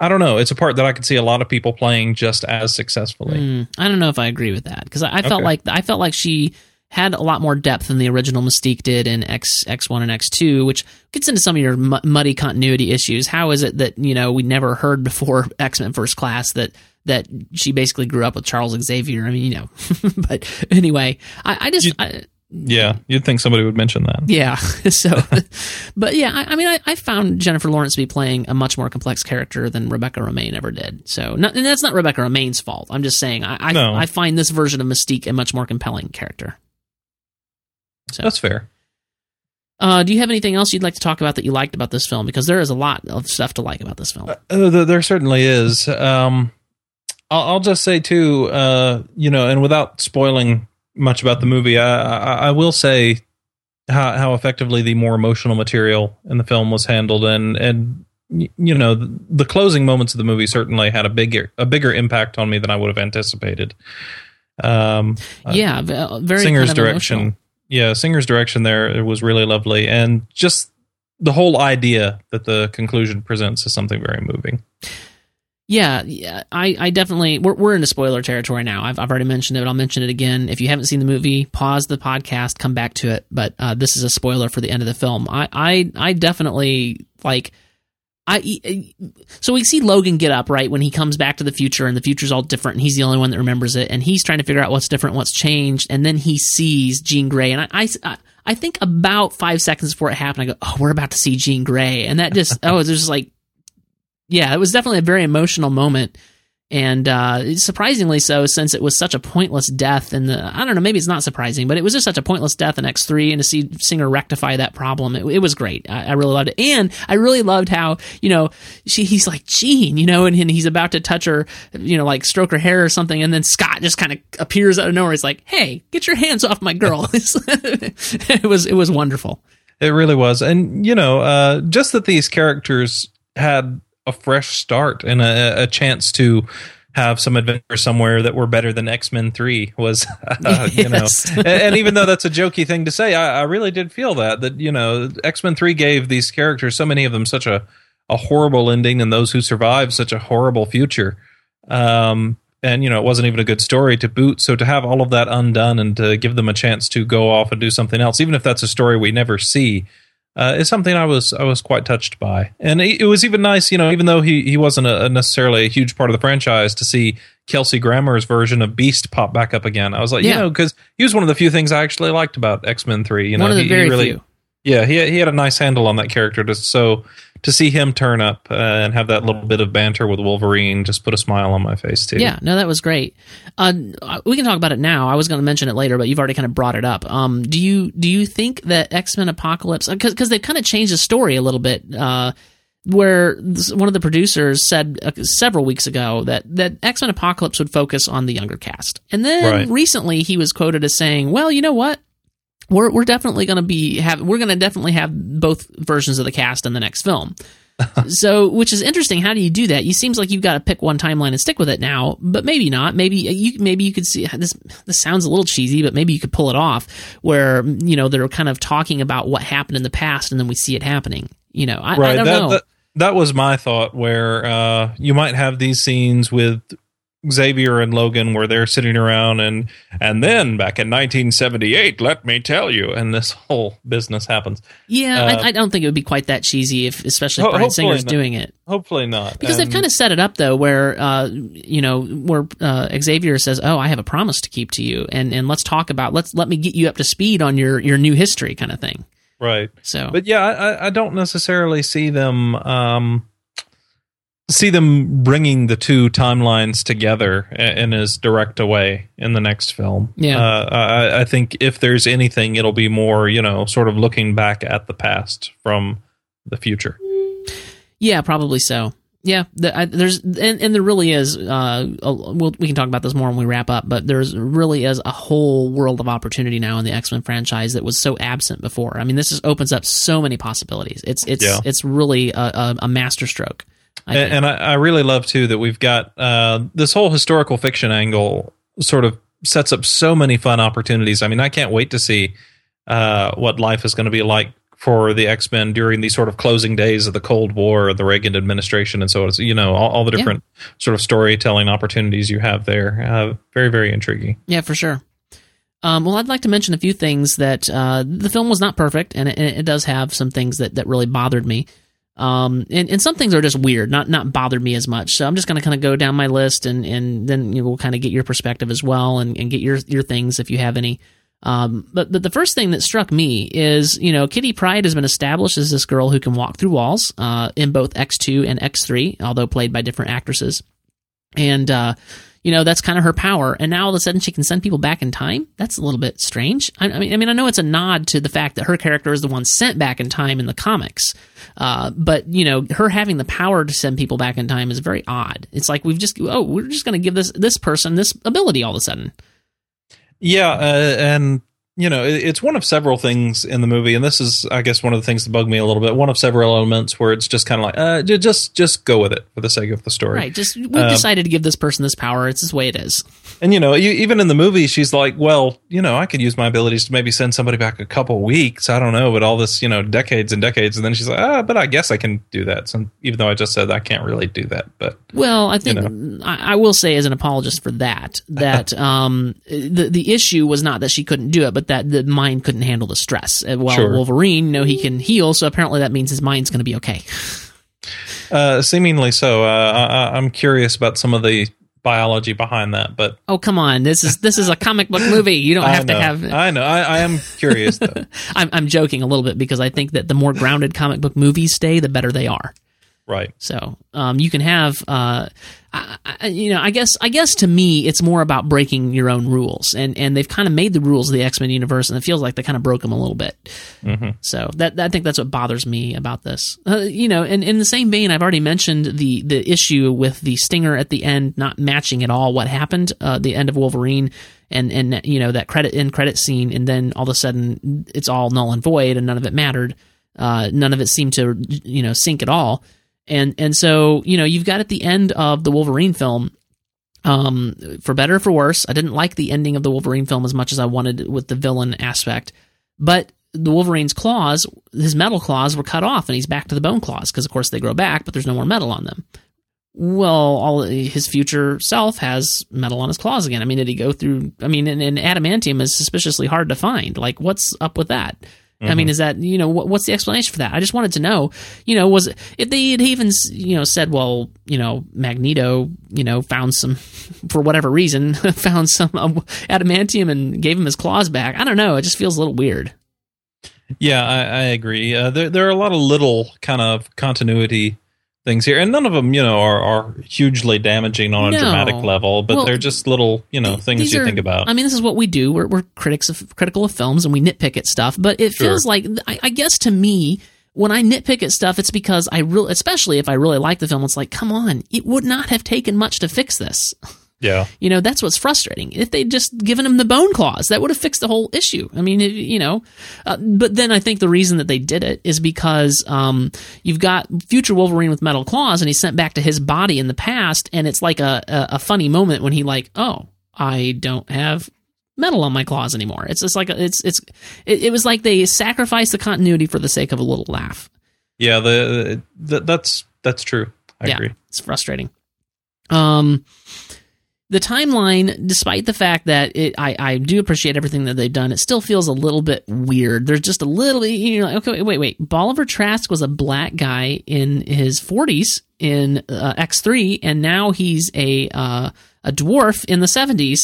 I don't know. It's a part that I could see a lot of people playing just as successfully. Mm, I don't know if I agree with that because I, I, felt okay. like I felt like she had a lot more depth than the original Mystique did in X X one and X two, which gets into some of your m- muddy continuity issues. How is it that you know we never heard before X Men First Class that that she basically grew up with Charles Xavier? I mean, you know, but anyway, I, I just. You, I, yeah, you'd think somebody would mention that. Yeah. So, but yeah, I, I mean, I, I, found Jennifer Lawrence to be playing a much more complex character than Rebecca Romijn ever did. So, not, and that's not Rebecca Romijn's fault. I'm just saying, I, I, no. I find this version of Mystique a much more compelling character. So that's fair. Uh, do you have anything else you'd like to talk about that you liked about this film? Because there is a lot of stuff to like about this film. Uh, there certainly is. Um, I'll, I'll, just say too, uh, you know, and without spoiling much about the movie. I, I, I will say how, how effectively the more emotional material in the film was handled, and and you know the, the closing moments of the movie certainly had a bigger a bigger impact on me than I would have anticipated. Um, yeah, uh, very Singer's kind of direction. Emotional. Yeah, Singer's direction there was really lovely, and just the whole idea that the conclusion presents is something very moving. Yeah, yeah, I, I definitely we're we're into spoiler territory now. I've I've already mentioned it, but I'll mention it again. If you haven't seen the movie, pause the podcast, come back to it. But uh, this is a spoiler for the end of the film. I I, I definitely like. I so we see Logan get up right when he comes back to the future, and the future's all different, and he's the only one that remembers it, and he's trying to figure out what's different, what's changed, and then he sees Jean Grey, and I, I, I think about five seconds before it happened, I go, "Oh, we're about to see Jean Grey," and that just oh, it was just like yeah, it was definitely a very emotional moment. And uh, surprisingly so, since it was such a pointless death. And I don't know, maybe it's not surprising, but it was just such a pointless death in X3. And to see Singer rectify that problem, it, it was great. I, I, really loved it. And I really loved how, you know, she, he's like, Jean, you know, and, and he's about to touch her, you know, like stroke her hair or something. And then Scott just kind of appears out of nowhere. He's like, hey, get your hands off my girl. it was, it was wonderful. It really was. And, you know, uh, just that these characters had a fresh start and a, a chance to have some adventure somewhere that were better than X Men Three was, uh, you know. and, and, even though that's a jokey thing to say, I, I really did feel that that you know X Men Three gave these characters, so many of them, such a a horrible ending, and those who survived such a horrible future. Um, and you know it wasn't even a good story to boot. So to have all of that undone and to give them a chance to go off and do something else, even if that's a story we never see, uh, is something I was I was quite touched by, and it, was even nice, you know, even though he he wasn't a, necessarily a huge part of the franchise, to see Kelsey Grammer's version of Beast pop back up again. I was like, yeah. you know, because he was one of the few things I actually liked about X Men Three. You know, one of the he, very he really, few. Yeah, he he had a nice handle on that character. To so to see him turn up uh, and have that little bit of banter with Wolverine just put a smile on my face too. Yeah, no, that was great. Uh, we can talk about it now. I was going to mention it later, but you've already kind of brought it up. Um, do you do you think that X Men Apocalypse because because they've kind of changed the story a little bit? Uh, where one of the producers said uh, several weeks ago that, that X Men Apocalypse would focus on the younger cast. And then Right. recently he was quoted as saying, well, you know what? We're, we're definitely going to be have we're going to definitely have both versions of the cast in the next film. so, which is interesting. How do you do that? You seems like you've got to pick one timeline and stick with it now, but maybe not. Maybe you maybe you could see this. This sounds a little cheesy, but maybe you could pull it off where you know they're kind of talking about what happened in the past, and then we see it happening. You know, I, I don't that, know. that that was my thought. Where uh, you might have these scenes with Xavier and Logan were they're sitting around and and then back in 1978, let me tell you, and this whole business happens. Yeah, Uh, I, I don't think it would be quite that cheesy, if especially if Ho- Bryan Singer's not. doing it, Hopefully not, because they've kind of set it up though, where uh, you know, where uh, Xavier says, "Oh, I have a promise to keep to you, and and let's talk about let's let me get you up to speed on your your new history kind of thing." right. So, But yeah, I, I- I don't necessarily see them um, see them bringing the two timelines together in as direct a way in the next film. Yeah. uh, I, I think if there's anything, it'll be more you know, sort of looking back at the past from the future. yeah, probably so. Yeah, the, I, there's and, and there really is. Uh, a, we'll, we can talk about this more when we wrap up, but there's really is a whole world of opportunity now in the X Men franchise that was so absent before. I mean, this just opens up so many possibilities. It's it's Yeah. it's really a, a, a masterstroke. I and, and I, I really love too that we've got uh, this whole historical fiction angle sort of sets up so many fun opportunities. I mean, I can't wait to see uh, what life is going to be like for the X Men during these sort of closing days of the Cold War, the Reagan administration, and so on. So, you know, all, all the Yeah. different sort of storytelling opportunities you have there. Uh, very, very intriguing. Yeah, for sure. Um, well, I'd like to mention a few things that uh, the film was not perfect, and it, it does have some things that, that really bothered me. Um, and, and some things are just weird, not not bothered me as much. So I'm just going to kind of go down my list, and and then you know, we'll kind of get your perspective as well, and, and get your your things if you have any. Um, but but the first thing that struck me is you know Kitty Pryde has been established as this girl who can walk through walls uh, in both X2 and X3, although played by different actresses, and uh, you know that's kind of her power. And now all of a sudden she can send people back in time. That's a little bit strange. I, I mean, I mean, I know it's a nod to the fact that her character is the one sent back in time in the comics, uh, but you know her having the power to send people back in time is very odd. It's like we've just oh we're just going to give this this person this ability all of a sudden. Yeah, uh, and you know, it, it's one of several things in the movie, and this is, I guess, one of the things that bug me a little bit. One of several elements where it's just kind of like, uh, just just go with it for the sake of the story. Right. Just we've Um, decided to give this person this power. It's the way it is. And you know, you, even in the movie, she's like, "Well, you know, I could use my abilities to maybe send somebody back a couple weeks. I don't know, but all this, you know, decades and decades." And then she's like, "Ah, but I guess I can do that." So even though I just said I can't really do that, but Well, I think You I, I will say as an apologist for that that um, the the issue was not that she couldn't do it, but that the mind couldn't handle the stress. Uh, While Sure. Wolverine, you know, he can heal, so apparently that means his mind's going to be okay. uh, seemingly so. Uh, I, I'm curious about some of the biology behind that, but Oh come on, this is this is a comic book movie. You don't have know, to have. I know. I, I am curious though. I'm I'm joking a little bit because I think that the more grounded comic book movies stay, the better they are. Right. So um, you can have, uh, I, I, you know, I guess, I guess to me, it's more about breaking your own rules, and and they've kind of made the rules of the X Men universe, and it feels like they kind of broke them a little bit. So that, that, I think that's what bothers me about this. Uh, you know, and in the same vein, I've already mentioned the the issue with the stinger at the end not matching at all what happened, uh, the end of Wolverine. And, and you know that credit in credit scene, and then all of a sudden it's all null and void, and none of it mattered. Uh, none of it seemed to you know sink at all and and so you know you've got at the end of the Wolverine film um for better or for worse I didn't like the ending of the Wolverine film as much as I wanted with the villain aspect but the Wolverine's claws his metal claws were cut off and he's back to the bone claws because of course they grow back but there's no more metal on them. Well all his future self has metal on his claws again. I mean did he go through I mean and, and adamantium is suspiciously hard to find. Like what's up with that I mean, is that you know what, what's the explanation for that? I just wanted to know. You know, was it, if they had even you know said, well, you know, Magneto, you know, found some for whatever reason found some um, adamantium and gave him his claws back. I don't know. It just feels a little weird. Yeah, I, I agree. Uh, there, there are a lot of little kind of continuity things here, and none of them, you know, are, are hugely damaging on a dramatic level. But Well, they're just little, you know, things you are- think about. I mean, this is what we do. We're, we're critics of critical of films, and we nitpick at stuff. But it Sure. feels like, I, I guess, to me, when I nitpick at stuff, it's because I really, especially if I really like the film, it's like, come on, it would not have taken much to fix this. yeah, You know, that's what's frustrating. If they'd just given him the bone claws, that would have fixed the whole issue. I mean, it, you know, uh, but then I think the reason that they did it is because um, you've got future Wolverine with metal claws, and he's sent back to his body in the past, and it's like a, a, a funny moment when he like, oh, I don't have metal on my claws anymore. It's just like a, it's it's it, it was like they sacrificed the continuity for the sake of a little laugh. yeah. The, the that's that's true. I yeah, agree. it's frustrating. Um, the timeline, despite the fact that it, I, I do appreciate everything that they've done, it still feels a little bit weird. There's just a little bit, you know, okay, wait, wait. wait. Bolivar Trask was a black guy in his 40s in uh, X3, and now he's a uh, a dwarf in the 70s.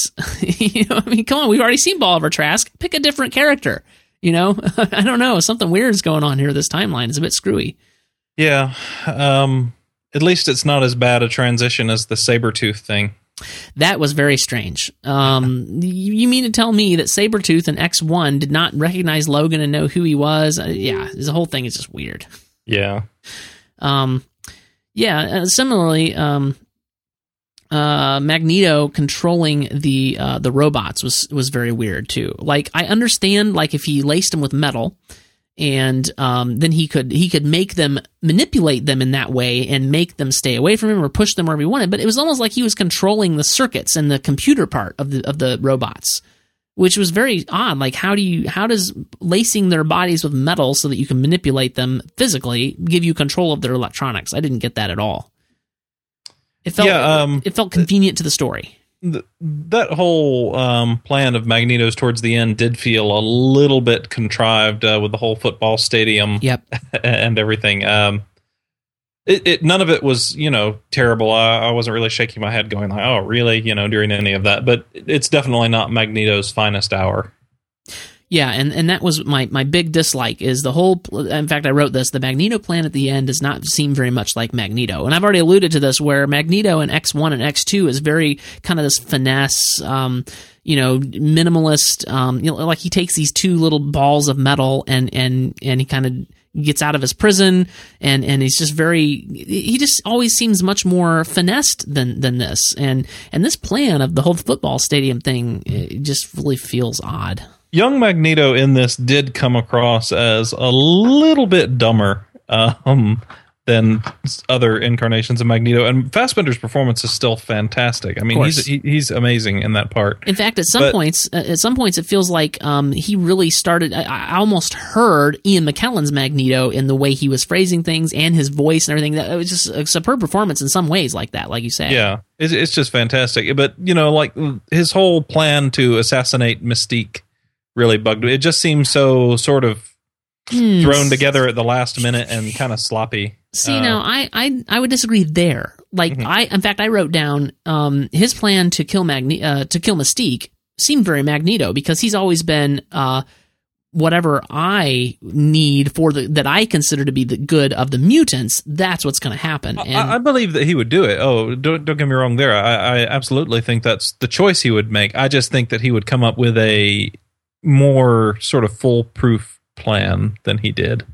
you know, I mean, come on, we've already seen Bolivar Trask. Pick a different character. You know, I don't know. Something weird is going on here. This timeline is a bit screwy. Yeah. Um, at least it's not as bad a transition as the saber tooth thing. That was very strange. Um, you, you mean to tell me that Sabretooth and X1 did not recognize Logan and know who he was? Uh, yeah, the whole thing is just weird. Yeah. Um, yeah, uh, similarly, um, uh, Magneto controlling the uh, the robots was was very weird too. Like I understand, like if he laced them with metal, and um, then he could he could make them manipulate them in that way and make them stay away from him or push them wherever he wanted. But it was almost like he was controlling the circuits and the computer part of the of the robots, which was very odd. Like how do you how does lacing their bodies with metal so that you can manipulate them physically give you control of their electronics? I didn't get that at all. It felt Yeah, um, it felt convenient to the story. Th- that whole um, plan of Magneto's towards the end did feel a little bit contrived uh, with the whole football stadium Yep. and everything. Um, it, it none of it was you know terrible. I, I wasn't really shaking my head, going like, "Oh, really?" You know, during any of that. But it's definitely not Magneto's finest hour. Yeah, and, and that was my, my big dislike is the whole. In fact, I wrote this. The Magneto plan at the end does not seem very much like Magneto, and I've already alluded to this, where Magneto in X one and X two is very kind of this finesse, um, you know, minimalist. Um, you know, like he takes these two little balls of metal and and and he kind of gets out of his prison and and he's just very he just always seems much more finessed than than this and and this plan of the whole football stadium thing just really feels odd Young Magneto in this did come across as a little bit dumber um, than other incarnations of Magneto, and Fassbender's performance is still fantastic. I mean, he's he, he's amazing in that part. In fact, at some But- points, uh, at some points, it feels like um, he really started. I, I almost heard Ian McKellen's Magneto in the way he was phrasing things and his voice and everything. That it was just a superb performance in some ways, like that, like you said. Yeah, it's, it's just fantastic. But you know, like his whole plan to assassinate Mystique really bugged me. It just seems so sort of Hmm. thrown together at the last minute and kind of sloppy. See, Uh, now I, I I would disagree there. Like Mhm. I, in fact, I wrote down um, his plan to kill Magne- uh, to kill Mystique seemed very Magneto because he's always been uh, whatever I need for the that I consider to be the good of the mutants. That's what's going to happen. And I, I believe that he would do it. Oh, don't don't get me wrong. There, I, I absolutely think that's the choice he would make. I just think that he would come up with a more sort of foolproof plan than he did.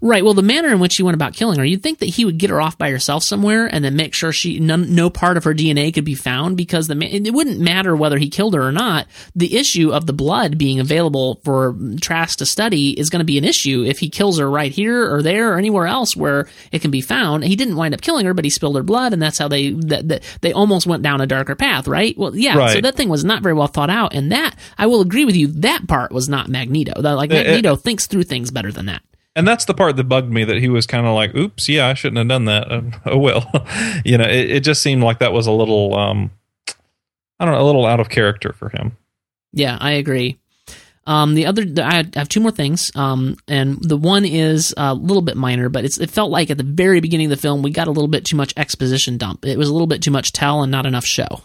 Right. Well, the manner in which he went about killing her, you'd think that he would get her off by herself somewhere and then make sure she none, no part of her DNA could be found because the ma- it wouldn't matter whether he killed her or not. The issue of the blood being available for Trask to study is going to be an issue if he kills her right here or there or anywhere else where it can be found. He didn't wind up killing her, but he spilled her blood, and that's how they that, that they almost went down a darker path. Right. Well, yeah. So that thing was not very well thought out, and that I will agree with you. That part was not Magneto. Like Magneto thinks through things better than that. And that's the part that bugged me that he was kind of like, "Oops, yeah, I shouldn't have done that." Um, oh well, you know, it, it just seemed like that was a little, um, I don't know, a little out of character for him. Yeah, I agree. Um, the other, I have two more things, um, and the one is a little bit minor, but it felt like at the very beginning of the film we got a little bit too much exposition dump. It was a little bit too much tell and not enough show.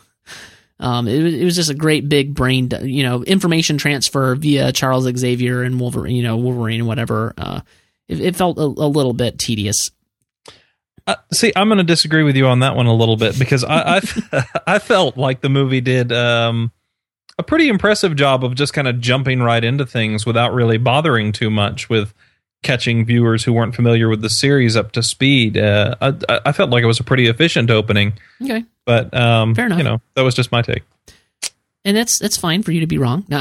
Um, it, was- it was just a great big brain, you know, information transfer via Charles Xavier and Wolverine, you know, Wolverine and whatever. Uh, it, it felt a, a little bit tedious. Uh, see, I'm going to disagree with you on that one a little bit because I I, I felt like the movie did um, a pretty impressive job of just kind of jumping right into things without really bothering too much with catching viewers who weren't familiar with the series up to speed. Uh, I, I felt like it was a pretty efficient opening, Okay. but um, Fair enough. you know that was just my take. And that's that's fine for you to be wrong.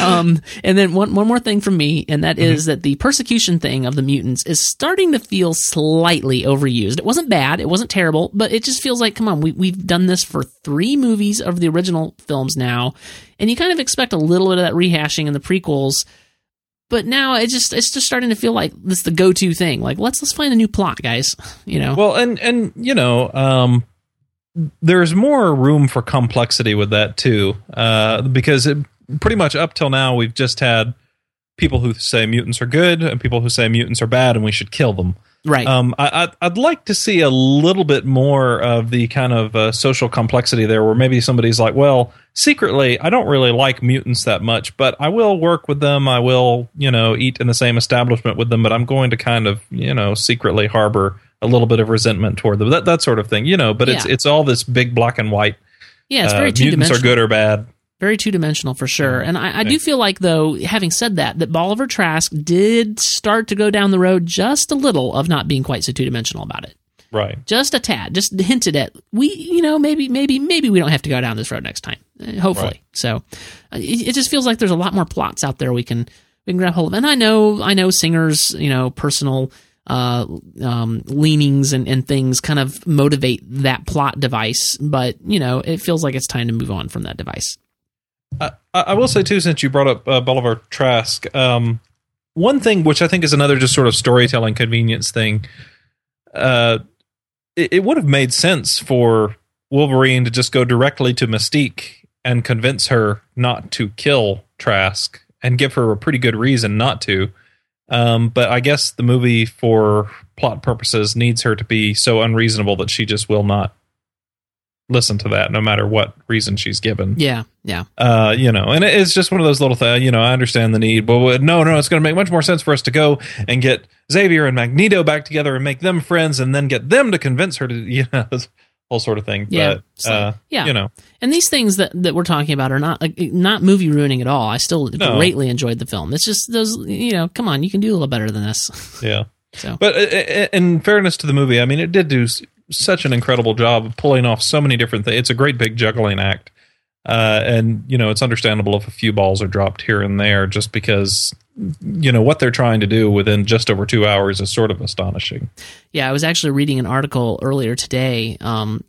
Um, and then one one more thing from me, and that is that the persecution thing of the mutants is starting to feel slightly overused. It wasn't bad, it wasn't terrible, but it just feels like, come on, we we've done this for three movies of the original films now, and you kind of expect a little bit of that rehashing in the prequels. But now it just it's just starting to feel like this is the go to thing. Like let's let's find a new plot, guys. You know. Well, and and you know, um, there's more room for complexity with that too, uh, because it, pretty much up till now we've just had people who say mutants are good and people who say mutants are bad and we should kill them. right. Um, I, I'd, I'd like to see a little bit more of the kind of uh, social complexity there, where maybe somebody's like, well, secretly, I don't really like mutants that much, but I will work with them. I will, you know, eat in the same establishment with them, but I'm going to kind of, you know, secretly harbor a little bit of resentment toward them. That that sort of thing, you know. But it's Yeah. it's all this big black and white. yeah, it's uh, very two mutants dimensional. are good or bad. Very two dimensional for sure. And I, I do feel like, though, having said that, that Bolivar Trask did start to go down the road just a little of not being quite so two dimensional about it. Right. Just a tad, just hinted at. We, you know, maybe, maybe, maybe we don't have to go down this road next time. Uh, hopefully. Right. So uh, it, it just feels like there's a lot more plots out there we can we can grab hold of. And I know, I know, Singer's, you know, personal uh, um, leanings and, and things kind of motivate that plot device, but you know, it feels like it's time to move on from that device. I, I will say too, since you brought up uh, Bolivar Trask, um, one thing which I think is another just sort of storytelling convenience thing. Uh, it, it would have made sense for Wolverine to just go directly to Mystique and convince her not to kill Trask and give her a pretty good reason not to. Um, but I guess the movie, for plot purposes, needs her to be so unreasonable that she just will not listen to that, no matter what reason she's given Yeah, yeah. uh, you know, and it's just one of those little things. You know, I understand the need, but no, no, it's going to make much more sense for us to go and get Xavier and Magneto back together and make them friends, and then get them to convince her to, you know, whole sort of thing. Yeah, but, uh, yeah. you know, And these things that, that we're talking about are not like, not movie ruining at all. I still No. greatly enjoyed the film. It's just those, you know, come on, you can do a little better than this. yeah. So But uh, uh, in fairness to the movie, I mean, it did do such an incredible job of pulling off so many different things. It's a great big juggling act. Uh, and, you know, it's understandable if a few balls are dropped here and there just because, you know, what they're trying to do within just over two hours is sort of astonishing. yeah, I was actually reading an article earlier today um,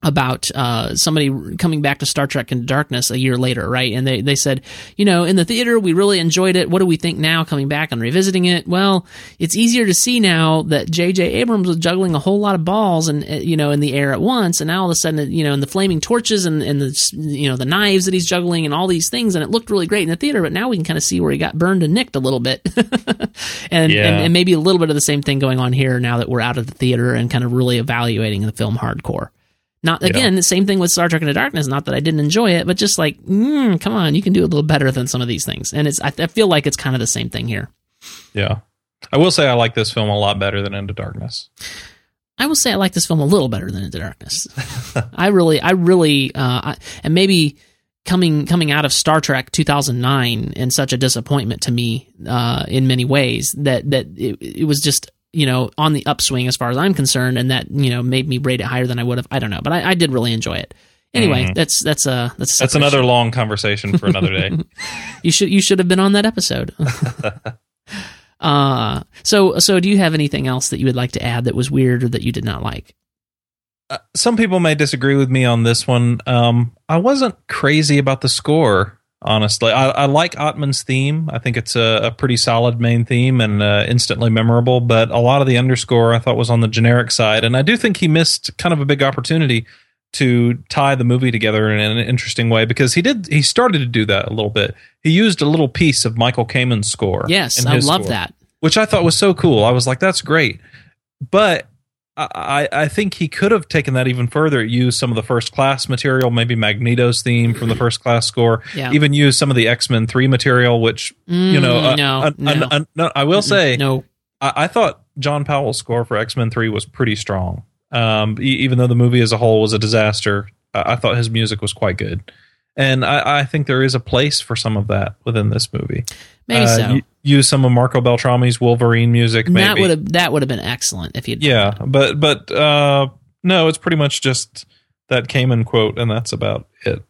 about uh, somebody coming back to Star Trek Into Darkness a year later, right? And they, they said, you know, in the theater, we really enjoyed it. What do we think now coming back and revisiting it? Well, it's easier to see now that J.J. Abrams was juggling a whole lot of balls and, uh, you know, in the air at once. And now all of a sudden, you know, and the flaming torches and, and the, you know, the knives that he's juggling and all these things. And it looked really great in the theater, but now we can kind of see where he got burned and nicked a little bit. and, Yeah. and, and maybe a little bit of the same thing going on here now that we're out of the theater and kind of really evaluating the film hardcore. Not again, the same thing with Star Trek Into Darkness. Not that I didn't enjoy it, but just like, mm, come on, you can do a little better than some of these things. And it's I, I feel like it's kind of the same thing here. Yeah. I will say I like this film a lot better than Into Darkness. I will say I like this film a little better than Into Darkness. I really, I really, uh, I, and maybe coming coming out of Star Trek 2009 and such a disappointment to me uh, in many ways that that it, it was just you know on the upswing as far as I'm concerned, and that you know made me rate it higher than I would have. I don't know, but I, I did really enjoy it. Anyway, Mhm. that's that's a that's a That's another issue. long conversation for another day. You should you should have been on that episode. uh so so do you have anything else that you would like to add that was weird or that you did not like? Uh, Some people may disagree with me on this one. Um, I wasn't crazy about the score, honestly. I, I like Ottman's theme. I think it's a, a pretty solid main theme and uh, instantly memorable. But a lot of the underscore I thought was on the generic side, and I do think he missed kind of a big opportunity to tie the movie together in an interesting way because he did. He started to do that a little bit. He used a little piece of Michael Kamen's score. Yes, I love score that. which I thought was so cool. I was like, that's great. But I, I think he could have taken that even further. Used some of the first class material, maybe Magneto's theme from the first class score. Yeah. Even used some of the X Men three material, which you know. Mm, uh, no, uh, no. uh, no, I will say, no. I, I thought John Powell's score for X Men Three was pretty strong. Um, even though the movie as a whole was a disaster, I, I thought his music was quite good, and I, I think there is a place for some of that within this movie. Maybe Uh, so. u- use some of Marco Beltrami's Wolverine music. Maybe. that would have that would have been excellent if you'd yeah, but but uh, no, it's pretty much just that Kamen quote, and that's about it.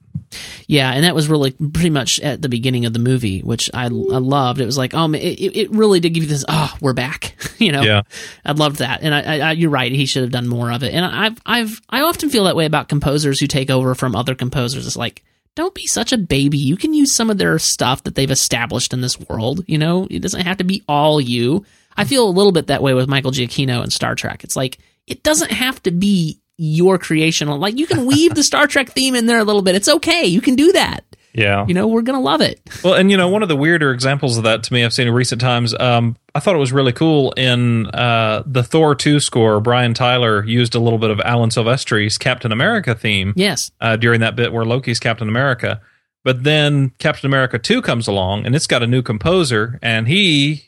Yeah, and that was really pretty much at the beginning of the movie, which I, I loved. It was like, um, it, it it really did give you this. Oh, we're back. you know, Yeah. I loved that, and I, I, I, you're right. He should have done more of it. And I've I've I often feel that way about composers who take over from other composers. It's like, don't be such a baby. You can use some of their stuff that they've established in this world. You know, it doesn't have to be all you. I feel a little bit that way with Michael Giacchino and Star Trek. It's like it doesn't have to be your creation. Like you can weave the Star Trek theme in there a little bit. It's okay. You can do that. Yeah. You know, we're gonna love it. Well, and you know, one of the weirder examples of that to me I've seen in recent times, um, I thought it was really cool in uh, the Thor 2 score. Brian Tyler used a little bit of Alan Silvestri's Captain America theme Yes. uh, during that bit where Loki's Captain America. But then Captain America 2 comes along and it's got a new composer and he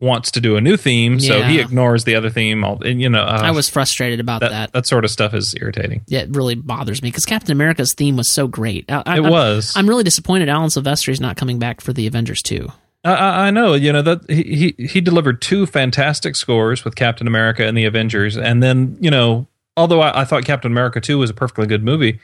wants to do a new theme, so he ignores the other theme. All, and, you know, uh, I was frustrated about that, that. that sort of stuff is irritating. Yeah, it really bothers me because Captain America's theme was so great. I, I, It I'm- was. I'm really disappointed Alan Silvestri's not coming back for the Avengers 2. I- I, know, you know that he, he he delivered two fantastic scores with Captain America and the Avengers, and then you know, although I, I thought Captain America two was a perfectly good movie,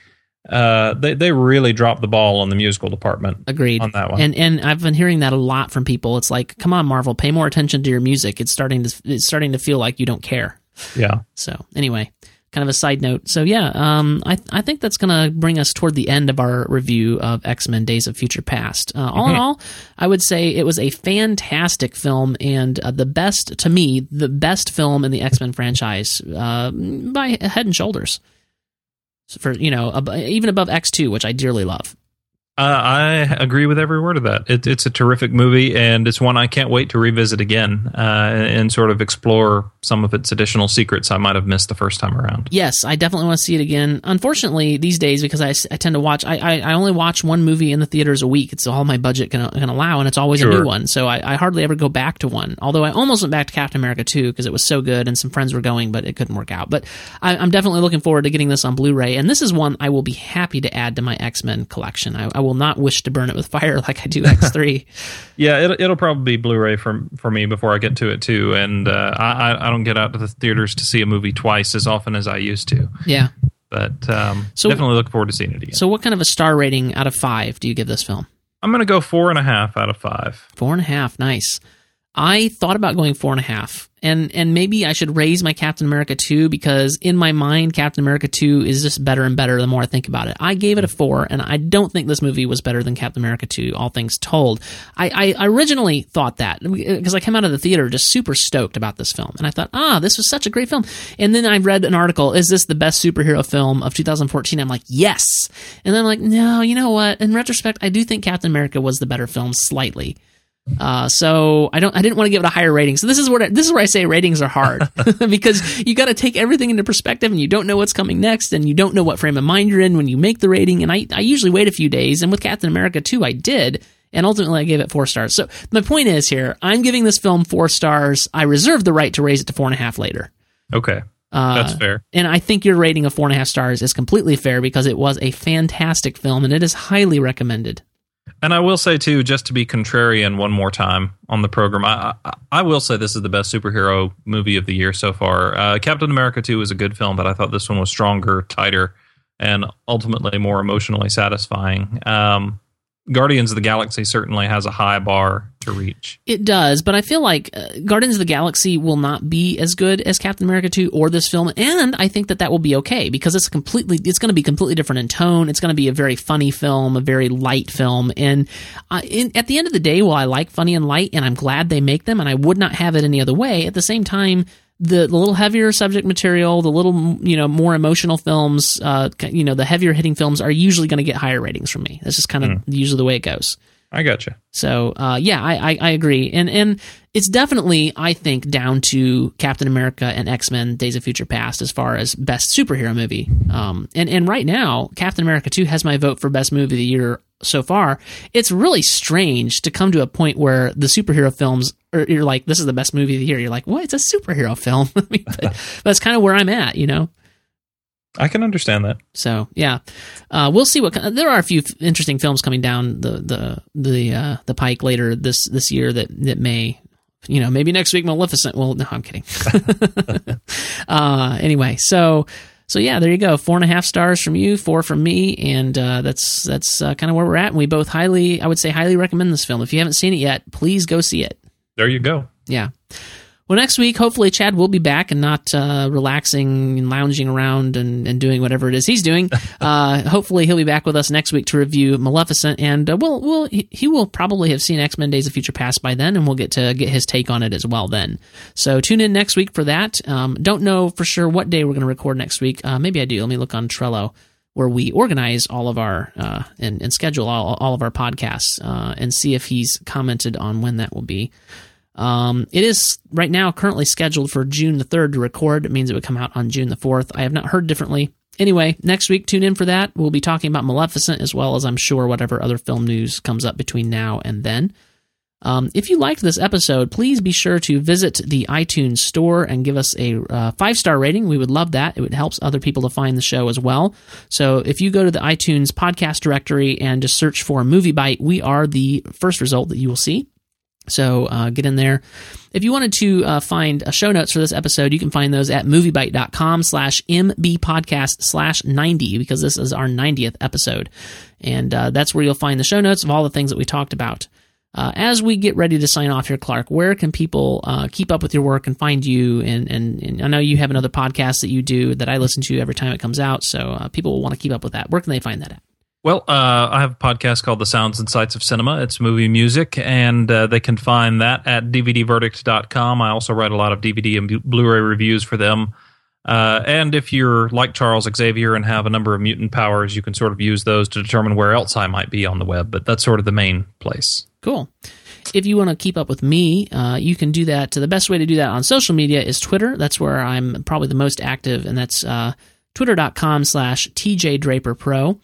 uh, they they really dropped the ball on the musical department Agreed. on that one. And and I've been hearing that a lot from people. It's like, come on, Marvel, pay more attention to your music. It's starting to it's starting to feel like you don't care. yeah, So anyway, kind of a side note. So yeah, um, I I think that's gonna bring us toward the end of our review of X Men: Days of Future Past. Uh, all in all, I would say it was a fantastic film and uh, the best to me, the best film in the X Men franchise uh, by head and shoulders. For you know, ab- even above X two, which I dearly love. Uh, I agree with every word of that. It, it's a terrific movie, and it's one I can't wait to revisit again uh, and, and sort of explore some of its additional secrets I might have missed the first time around. Yes, I definitely want to see it again. Unfortunately, these days because I tend to watch, I, I, I only watch one movie in the theaters a week. It's all my budget can, can allow, and it's always a new one. So I, I hardly ever go back to one. Although I almost went back to Captain America 2 because it was so good, and some friends were going, but it couldn't work out. But I, I'm definitely looking forward to getting this on Blu-ray, and this is one I will be happy to add to my X Men collection. I, I will not wish to burn it with fire like I do X3. Yeah, it'll, it'll probably be Blu-ray for for me before I get to it too. And uh, I I- I don't get out to the theaters to see a movie twice as often as I used to. yeah. But um, So- definitely look forward to seeing it again. So, what kind of a star rating out of five do you give this film? I'm going to go four and a half out of five. Four and a half, nice. I thought about going four and a half, and and maybe I should raise my Captain America two because in my mind, Captain America two is just better and better the more I think about it. I gave it a four, and I don't think this movie was better than Captain America two. All things told, I, I originally thought that because I came out of the theater just super stoked about this film, and I thought, ah, this was such a great film. And then I read an article: is this the best superhero film of 2014? I'm like, yes. And then I'm like, no, you know what? In retrospect, I do think Captain America was the better film slightly. Uh, so I don't, I didn't want to give it a higher rating. So this is what, I, this is where I say ratings are hard because you got to take everything into perspective and you don't know what's coming next and you don't know what frame of mind you're in when you make the rating. And I, I usually wait a few days. And with Captain America 2, I did. And ultimately, I gave it four stars. So my point is here, I'm giving this film four stars. I reserve the right to raise it to four and a half later. Okay, Uh, that's fair. and I think your rating of four and a half stars is completely fair because it was a fantastic film and it is highly recommended. And I will say too, just to be contrarian one more time on the program, I I, I will say this is the best superhero movie of the year so far. Uh, Captain America Two is a good film, but I thought this one was stronger, tighter, and ultimately more emotionally satisfying. Um, Guardians of the Galaxy certainly has a high bar to reach. It does, but I feel like uh, Guardians of the Galaxy will not be as good as Captain America 2 or this film, and I think that that will be okay because it's completely it's going to be completely different in tone. It's going to be a very funny film, a very light film, and uh, in, at the end of the day, while I like funny and light, and I'm glad they make them, and I would not have it any other way. At the same time. The, the little heavier subject material, the little you know more emotional films, uh, you know the heavier hitting films are usually going to get higher ratings from me. That's just kind of usually the way it goes. I got you. So uh, yeah, I, I, I agree, and and it's definitely I think down to Captain America and X Men: Days of Future Past as far as best superhero movie. Um, and and right now, Captain America Two has my vote for best movie of the year so far. It's really strange to come to a point where the superhero films, or you're like, this is the best movie of the year. You're like, what? It's a superhero film. But, that's kind of where I'm at, you know. I can understand that. So yeah, uh, we'll see what there are a few interesting films coming down the the the uh, the pike later this this year that that may you know maybe next week Maleficent. Well, no, I'm kidding. uh, anyway, so so yeah, there you go. Four and a half stars from you, four from me, and uh, that's that's uh, kind of where we're at. And we both highly, I would say, highly recommend this film. If you haven't seen it yet, please go see it. There you go. Yeah. Well, next week, hopefully, Chad will be back and not uh, relaxing and lounging around and, and doing whatever it is he's doing. Uh, hopefully, he'll be back with us next week to review Maleficent, and uh, we'll, we'll, he will probably have seen X Men: Days of Future Past by then, and we'll get to get his take on it as well. Then, so tune in next week for that. Um, don't know for sure what day we're going to record next week. Uh, maybe I do. Let me look on Trello where we organize all of our uh, and, and schedule all, all of our podcasts uh, and see if he's commented on when that will be. Um, it is right now currently scheduled for June the 3rd to record. It means it would come out on June the 4th. I have not heard differently. Anyway, next week, tune in for that. We'll be talking about Maleficent as well as I'm sure whatever other film news comes up between now and then. Um, if you liked this episode, please be sure to visit the iTunes store and give us a uh, five star rating. We would love that. It would help other people to find the show as well. So if you go to the iTunes podcast directory and just search for MovieByte, we are the first result that you will see. So uh, get in there. If you wanted to uh, find uh, show notes for this episode, you can find those at moviebyte.com slash mbpodcast slash 90 because this is our 90th episode. And uh, that's where you'll find the show notes of all the things that we talked about. Uh, as we get ready to sign off here, Clark, where can people uh, keep up with your work and find you? And, and, and, I know you have another podcast that you do that I listen to every time it comes out. So people will want to keep up with that. Where can they find that at? Well, uh, I have a podcast called The Sounds and Sights of Cinema. It's movie music, and uh, they can find that at DVDverdict.com. I also write a lot of DVD and Blu ray reviews for them. Uh, and if you're like Charles Xavier and have a number of mutant powers, you can sort of use those to determine where else I might be on the web. But that's sort of the main place. Cool. If you want to keep up with me, uh, you can do that. The best way to do that on social media is Twitter. That's where I'm probably the most active, and that's uh, twitter.com slash tjdraperpro.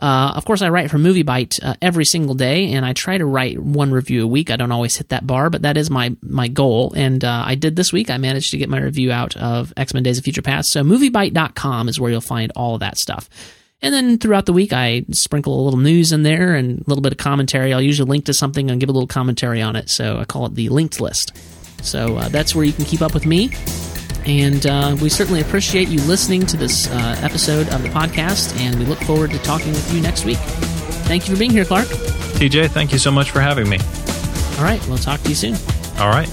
Uh, of course, I write for MovieByte uh, every single day, and I try to write one review a week. I don't always hit that bar, but that is my my goal. And uh, I did this week. I managed to get my review out of X Men: Days of Future Past. So MovieByte.com is where you'll find all of that stuff. And then throughout the week, I sprinkle a little news in there and a little bit of commentary. I'll usually link to something and give a little commentary on it. So I call it the linked list. So uh, that's where you can keep up with me. And uh, we certainly appreciate you listening to this uh, episode of the podcast, and we look forward to talking with you next week. Thank you for being here, Clark. TJ, thank you so much for having me. All right, we'll talk to you soon. All right.